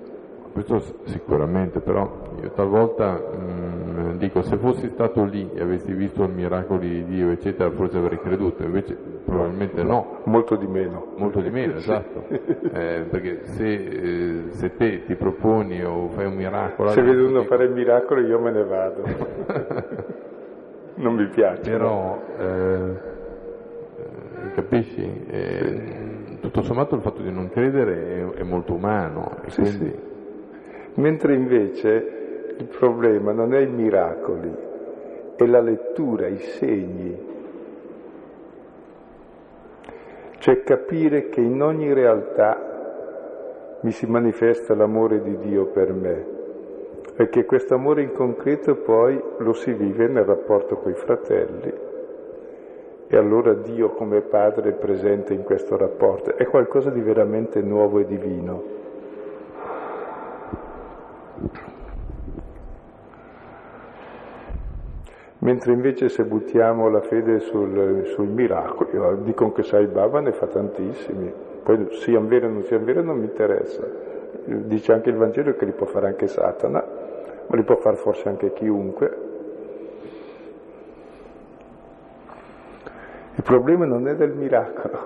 Questo sicuramente, però io talvolta mh, dico se fossi stato lì e avessi visto i miracoli di Dio, eccetera, forse avrei creduto, invece probabilmente no. Molto di meno. Molto di meno, esatto. Eh, perché se, eh, se, te ti proponi o fai un miracolo... Se vedo uno fare il miracolo io me ne vado. non mi piace. Però, eh, capisci? Sì. Tutto sommato il fatto di non credere è, è molto umano. Sì, quindi... sì. Mentre invece il problema non è i miracoli, è la lettura, i segni. Cioè capire che in ogni realtà mi si manifesta l'amore di Dio per me e che questo amore in concreto poi lo si vive nel rapporto con i fratelli e allora Dio come Padre è presente in questo rapporto, è qualcosa di veramente nuovo e divino. Mentre invece se buttiamo la fede sul, sui miracoli, dicono che Sai Baba ne fa tantissimi, poi siano veri o non siano veri non mi interessa. Dice anche il Vangelo che li può fare anche Satana, ma li può fare forse anche chiunque. Il problema non è del miracolo,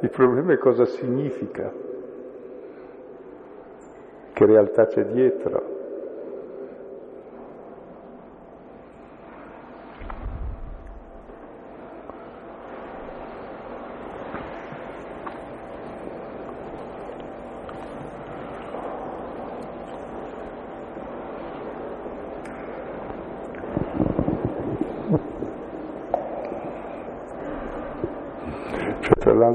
il problema è cosa significa, che realtà c'è dietro.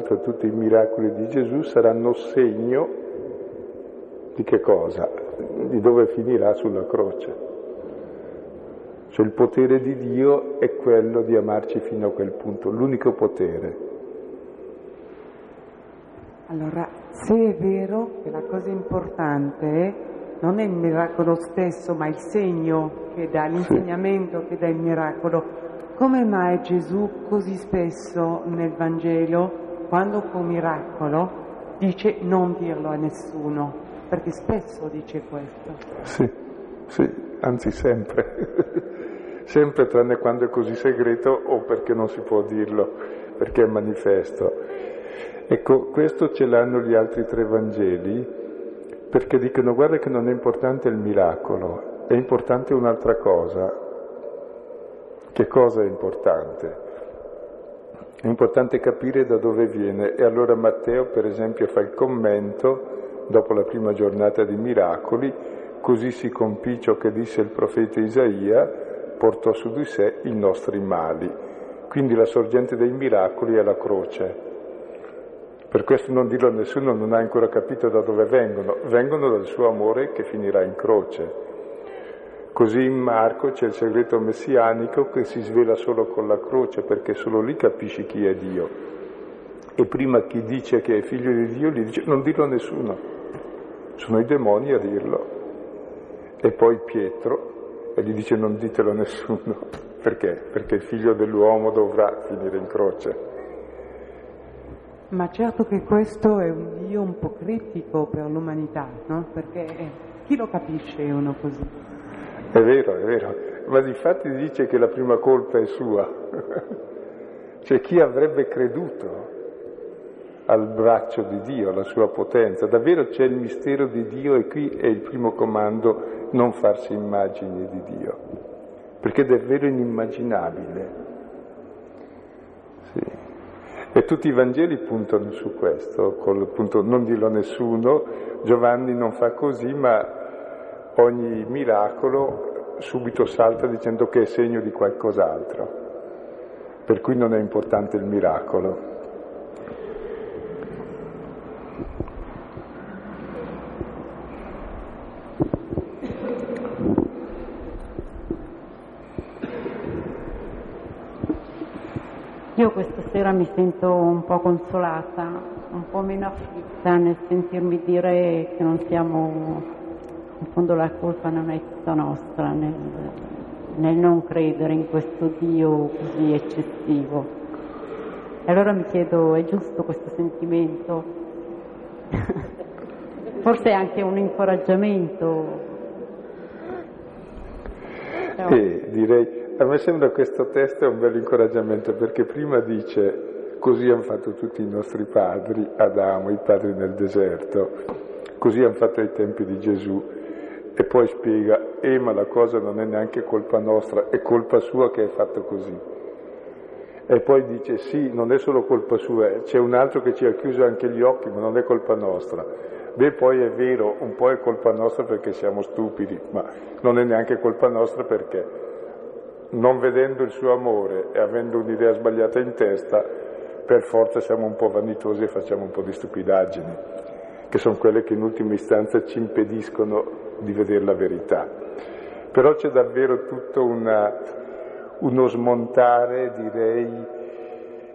L'altro tutti i miracoli di Gesù saranno segno di che cosa? Di dove finirà sulla croce. Cioè il potere di Dio è quello di amarci fino a quel punto, l'unico potere. Allora, se è vero che la cosa importante non è il miracolo stesso, ma il segno che dà, l'insegnamento sì. che dà il miracolo, come mai Gesù così spesso nel Vangelo quando fa un miracolo dice non dirlo a nessuno, perché spesso dice questo. Sì, sì, anzi sempre, sempre tranne quando è così segreto o perché non si può dirlo, perché è manifesto. Ecco, questo ce l'hanno gli altri tre Vangeli perché dicono guarda che non è importante il miracolo, è importante un'altra cosa. Che cosa è importante? È importante capire da dove viene e allora Matteo per esempio fa il commento dopo la prima giornata di miracoli, così si compì ciò che disse il profeta Isaia, portò su di sé i nostri mali. Quindi la sorgente dei miracoli è la croce. Per questo non dirlo a nessuno, non ha ancora capito da dove vengono, vengono dal suo amore che finirà in croce. Così in Marco c'è il segreto messianico che si svela solo con la croce, perché solo lì capisci chi è Dio. E prima chi dice che è figlio di Dio gli dice non dirlo a nessuno, sono i demoni a dirlo. E poi Pietro e gli dice non ditelo a nessuno. Perché? Perché il figlio dell'uomo dovrà finire in croce. Ma certo che questo è un Dio un po' critico per l'umanità, no? Perché chi lo capisce uno così? È vero, è vero, ma di fatti dice che la prima colpa è sua. cioè chi avrebbe creduto al braccio di Dio, alla sua potenza? Davvero c'è il mistero di Dio e qui è il primo comando non farsi immagini di Dio, perché è davvero inimmaginabile. Sì. E tutti i Vangeli puntano su questo, col punto non dirlo a nessuno, Giovanni non fa così, ma ogni miracolo subito salta dicendo che è segno di qualcos'altro, per cui non è importante il miracolo. Io questa sera mi sento un po' consolata, un po' meno afflitta nel sentirmi dire che non siamo, in fondo la colpa non è tutta nostra nel, nel non credere in questo Dio così eccessivo. E allora mi chiedo, è giusto questo sentimento? Forse è anche un incoraggiamento. E direi a me sembra questo testo un bel incoraggiamento perché prima dice così hanno fatto tutti i nostri padri, Adamo, i padri nel deserto, così hanno fatto ai tempi di Gesù e poi spiega, eh ma la cosa non è neanche colpa nostra, è colpa sua che è fatto così. E poi dice sì, non è solo colpa sua, c'è un altro che ci ha chiuso anche gli occhi, ma non è colpa nostra. Beh, poi è vero, un po' è colpa nostra perché siamo stupidi, ma non è neanche colpa nostra perché non vedendo il suo amore e avendo un'idea sbagliata in testa, per forza siamo un po' vanitosi e facciamo un po' di stupidaggini, che sono quelle che in ultima istanza ci impediscono di vedere la verità. Però c'è davvero tutto una, uno smontare, direi,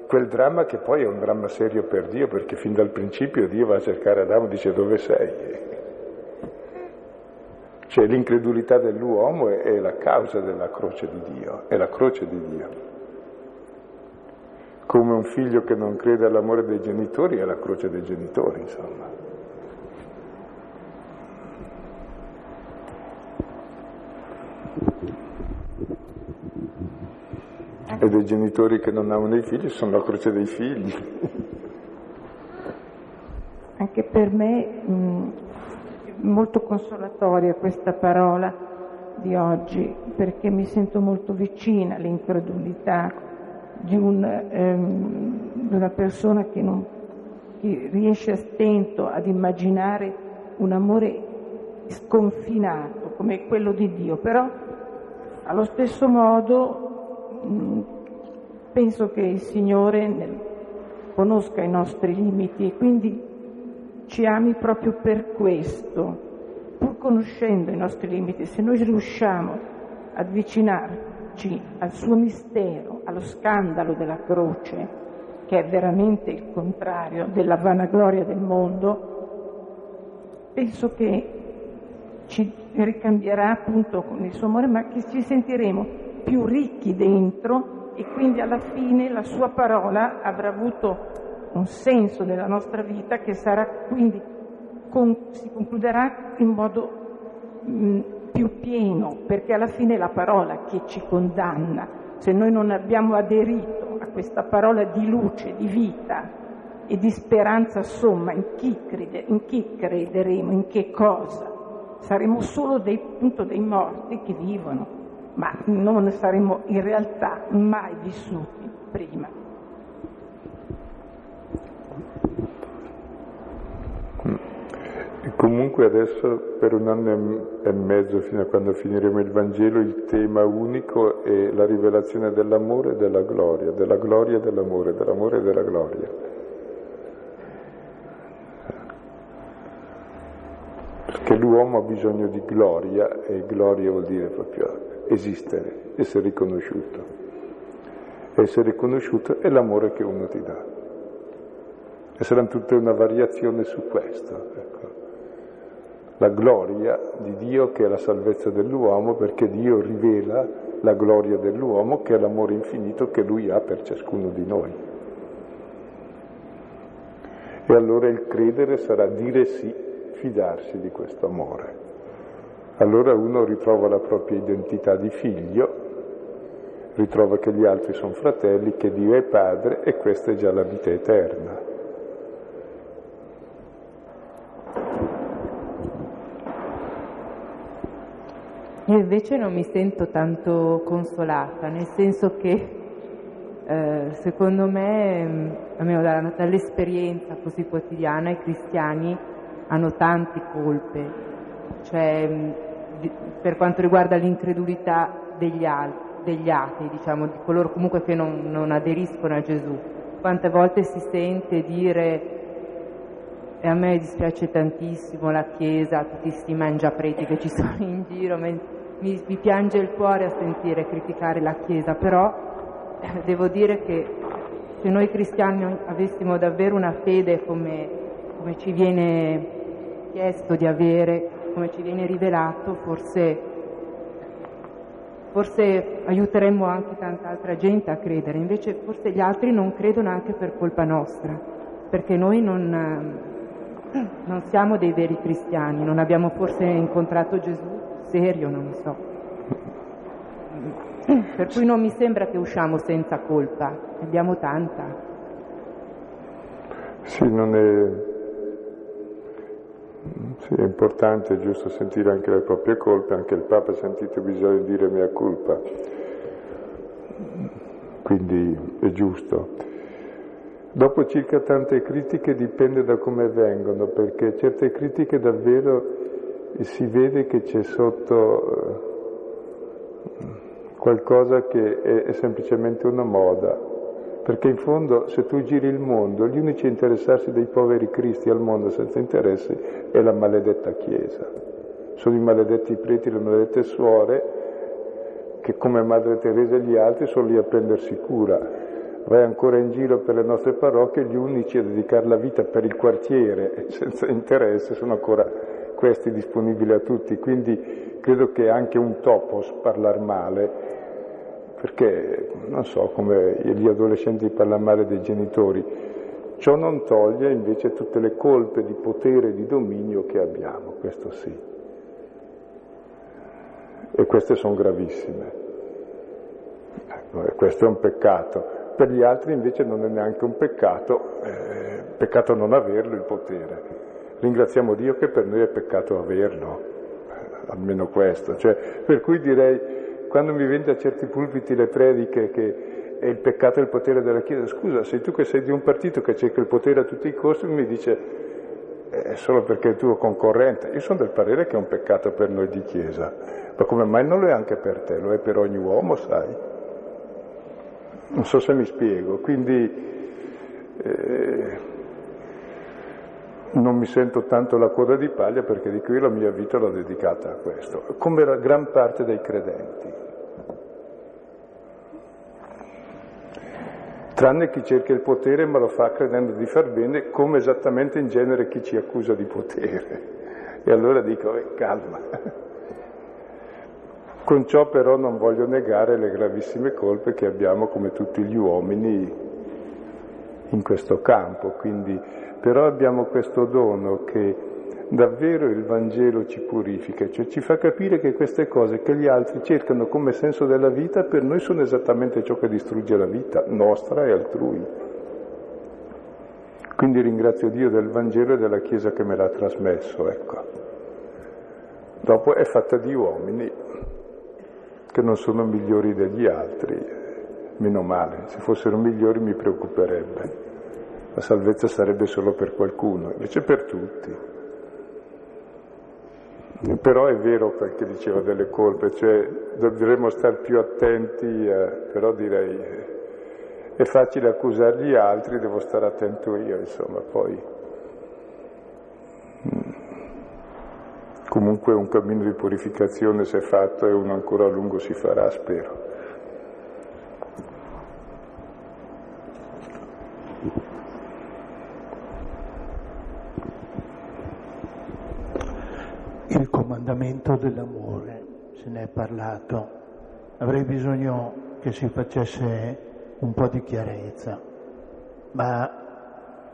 quel dramma che poi è un dramma serio per Dio, perché fin dal principio Dio va a cercare Adamo e dice dove sei? Cioè l'incredulità dell'uomo è, è la causa della croce di Dio, è la croce di Dio. Come un figlio che non crede all'amore dei genitori è la croce dei genitori, insomma. E dei genitori che non amano i figli sono la croce dei figli. Anche per me mh, molto consolatoria questa parola di oggi perché mi sento molto vicina all'incredulità di, un, ehm, di una persona che, non, che riesce a stento ad immaginare un amore sconfinato come quello di Dio, però allo stesso modo penso che il Signore conosca i nostri limiti e quindi ci ami proprio per questo, pur conoscendo i nostri limiti, se noi riusciamo ad avvicinarci al suo mistero, allo scandalo della croce, che è veramente il contrario della vanagloria del mondo, penso che ci ricambierà appunto con il suo amore, ma che ci sentiremo più ricchi dentro e quindi alla fine la sua parola avrà avuto un senso della nostra vita che sarà quindi con, si concluderà in modo mh, più pieno, perché alla fine è la parola che ci condanna. Se noi non abbiamo aderito a questa parola di luce, di vita e di speranza somma in chi, crede, in chi crederemo, in che cosa, saremo solo dei, appunto, dei morti che vivono, ma non saremo in realtà mai vissuti prima. E comunque adesso per un anno e mezzo, fino a quando finiremo il Vangelo, il tema unico è la rivelazione dell'amore e della gloria, della gloria e dell'amore, dell'amore e della gloria. Perché l'uomo ha bisogno di gloria e gloria vuol dire proprio esistere, essere riconosciuto. Essere riconosciuto è l'amore che uno ti dà. E sarà tutta una variazione su questo. Ecco la gloria di Dio che è la salvezza dell'uomo, perché Dio rivela la gloria dell'uomo che è l'amore infinito che Lui ha per ciascuno di noi. E allora il credere sarà dire sì, fidarsi di questo amore. Allora uno ritrova la propria identità di figlio, ritrova che gli altri sono fratelli, che Dio è padre e questa è già la vita eterna. Io invece non mi sento tanto consolata, nel senso che eh, secondo me, almeno dall'esperienza così quotidiana, i cristiani hanno tante colpe, cioè, per quanto riguarda l'incredulità degli, altri, degli atei, diciamo, di coloro comunque che non, non aderiscono a Gesù. Quante volte si sente dire e a me dispiace tantissimo la Chiesa, tutti questi mangiapreti che ci sono in giro, mi, mi, piange il cuore a sentire criticare la Chiesa, però devo dire che se noi cristiani avessimo davvero una fede come, come ci viene chiesto di avere, come ci viene rivelato, forse, forse aiuteremmo anche tanta altra gente a credere, invece forse gli altri non credono anche per colpa nostra, perché noi non, non siamo dei veri cristiani, non abbiamo forse incontrato Gesù serio, non so. Per cui non mi sembra che usciamo senza colpa, abbiamo tanta. Sì, non è... Sì, è importante, è giusto sentire anche le proprie colpe, anche il Papa ha sentito bisogno di dire mia colpa, quindi è giusto. Dopo circa tante critiche dipende da come vengono, perché certe critiche davvero si vede che c'è sotto qualcosa che è, è semplicemente una moda, perché in fondo se tu giri il mondo, gli unici a interessarsi dei poveri cristi al mondo senza interessi è la maledetta Chiesa. Sono i maledetti preti, le maledette suore che come Madre Teresa e gli altri sono lì a prendersi cura. Vai ancora in giro per le nostre parrocchie, gli unici a dedicare la vita per il quartiere senza interesse sono ancora questi disponibili a tutti. Quindi credo che è anche un topos parlare male, perché non so come gli adolescenti parlano male dei genitori, ciò non toglie invece tutte le colpe di potere e di dominio che abbiamo, questo sì. E queste sono gravissime. Ecco, questo è un peccato. Per gli altri invece non è neanche un peccato, eh, peccato non averlo il potere. Ringraziamo Dio che per noi è peccato averlo almeno questo. Cioè, per cui direi, quando mi vende a certi pulpiti le prediche che è il peccato e il potere della Chiesa, scusa, sei tu che sei di un partito che cerca il potere a tutti i costi, mi dice è solo perché è il tuo concorrente. Io sono del parere che è un peccato per noi di Chiesa, ma come mai non lo è anche per te? Lo è per ogni uomo, sai? Non so se mi spiego, quindi... Eh, non mi sento tanto la coda di paglia perché dico io la mia vita l'ho dedicata a questo, come la gran parte dei credenti. Tranne chi cerca il potere ma lo fa credendo di far bene, come esattamente in genere chi ci accusa di potere. E allora dico, eh, calma. Con ciò però non voglio negare le gravissime colpe che abbiamo come tutti gli uomini in questo campo, quindi però abbiamo questo dono che davvero il Vangelo ci purifica, cioè ci fa capire che queste cose che gli altri cercano come senso della vita per noi sono esattamente ciò che distrugge la vita nostra e altrui. Quindi ringrazio Dio del Vangelo e della Chiesa che me l'ha trasmesso, ecco. Dopo è fatta di uomini che non sono migliori degli altri, meno male, se fossero migliori mi preoccuperebbe la salvezza sarebbe solo per qualcuno, invece per tutti. Però è vero quel che diceva delle colpe, cioè dovremmo stare più attenti, eh, però direi è facile accusare gli altri, devo stare attento io, insomma, poi. Mm. Comunque un cammino di purificazione si è fatto e uno ancora a lungo si farà, spero. Comandamento dell'amore, se ne è parlato. Avrei bisogno che si facesse un po' di chiarezza. Ma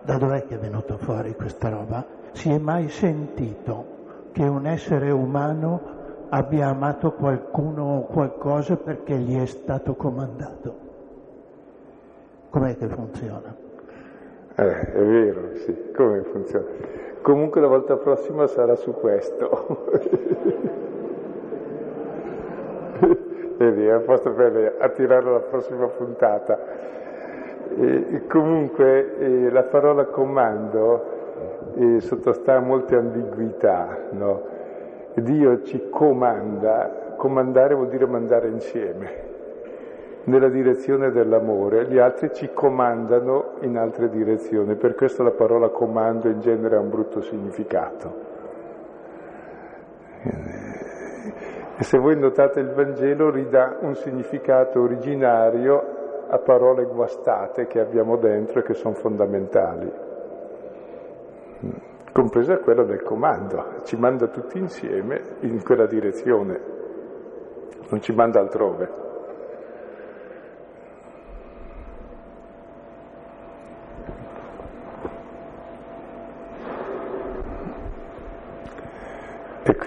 da dov'è che è venuta fuori questa roba? Si è mai sentito che un essere umano abbia amato qualcuno o qualcosa perché gli è stato comandato? Com'è che funziona? Eh, è vero, sì, come funziona? Comunque la volta prossima sarà su questo. Vedi, è a posto per attirare la prossima puntata. E, comunque eh, la parola comando eh, sottostà a molte ambiguità, no? Dio ci comanda, comandare vuol dire mandare insieme, nella direzione dell'amore, gli altri ci comandano in altre direzioni, per questo la parola comando in genere ha un brutto significato. E se voi notate il Vangelo ridà un significato originario a parole guastate che abbiamo dentro e che sono fondamentali, compresa quella del comando, ci manda tutti insieme in quella direzione, non ci manda altrove.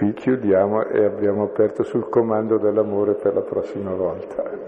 Qui chiudiamo e abbiamo aperto sul comando dell'amore per la prossima volta.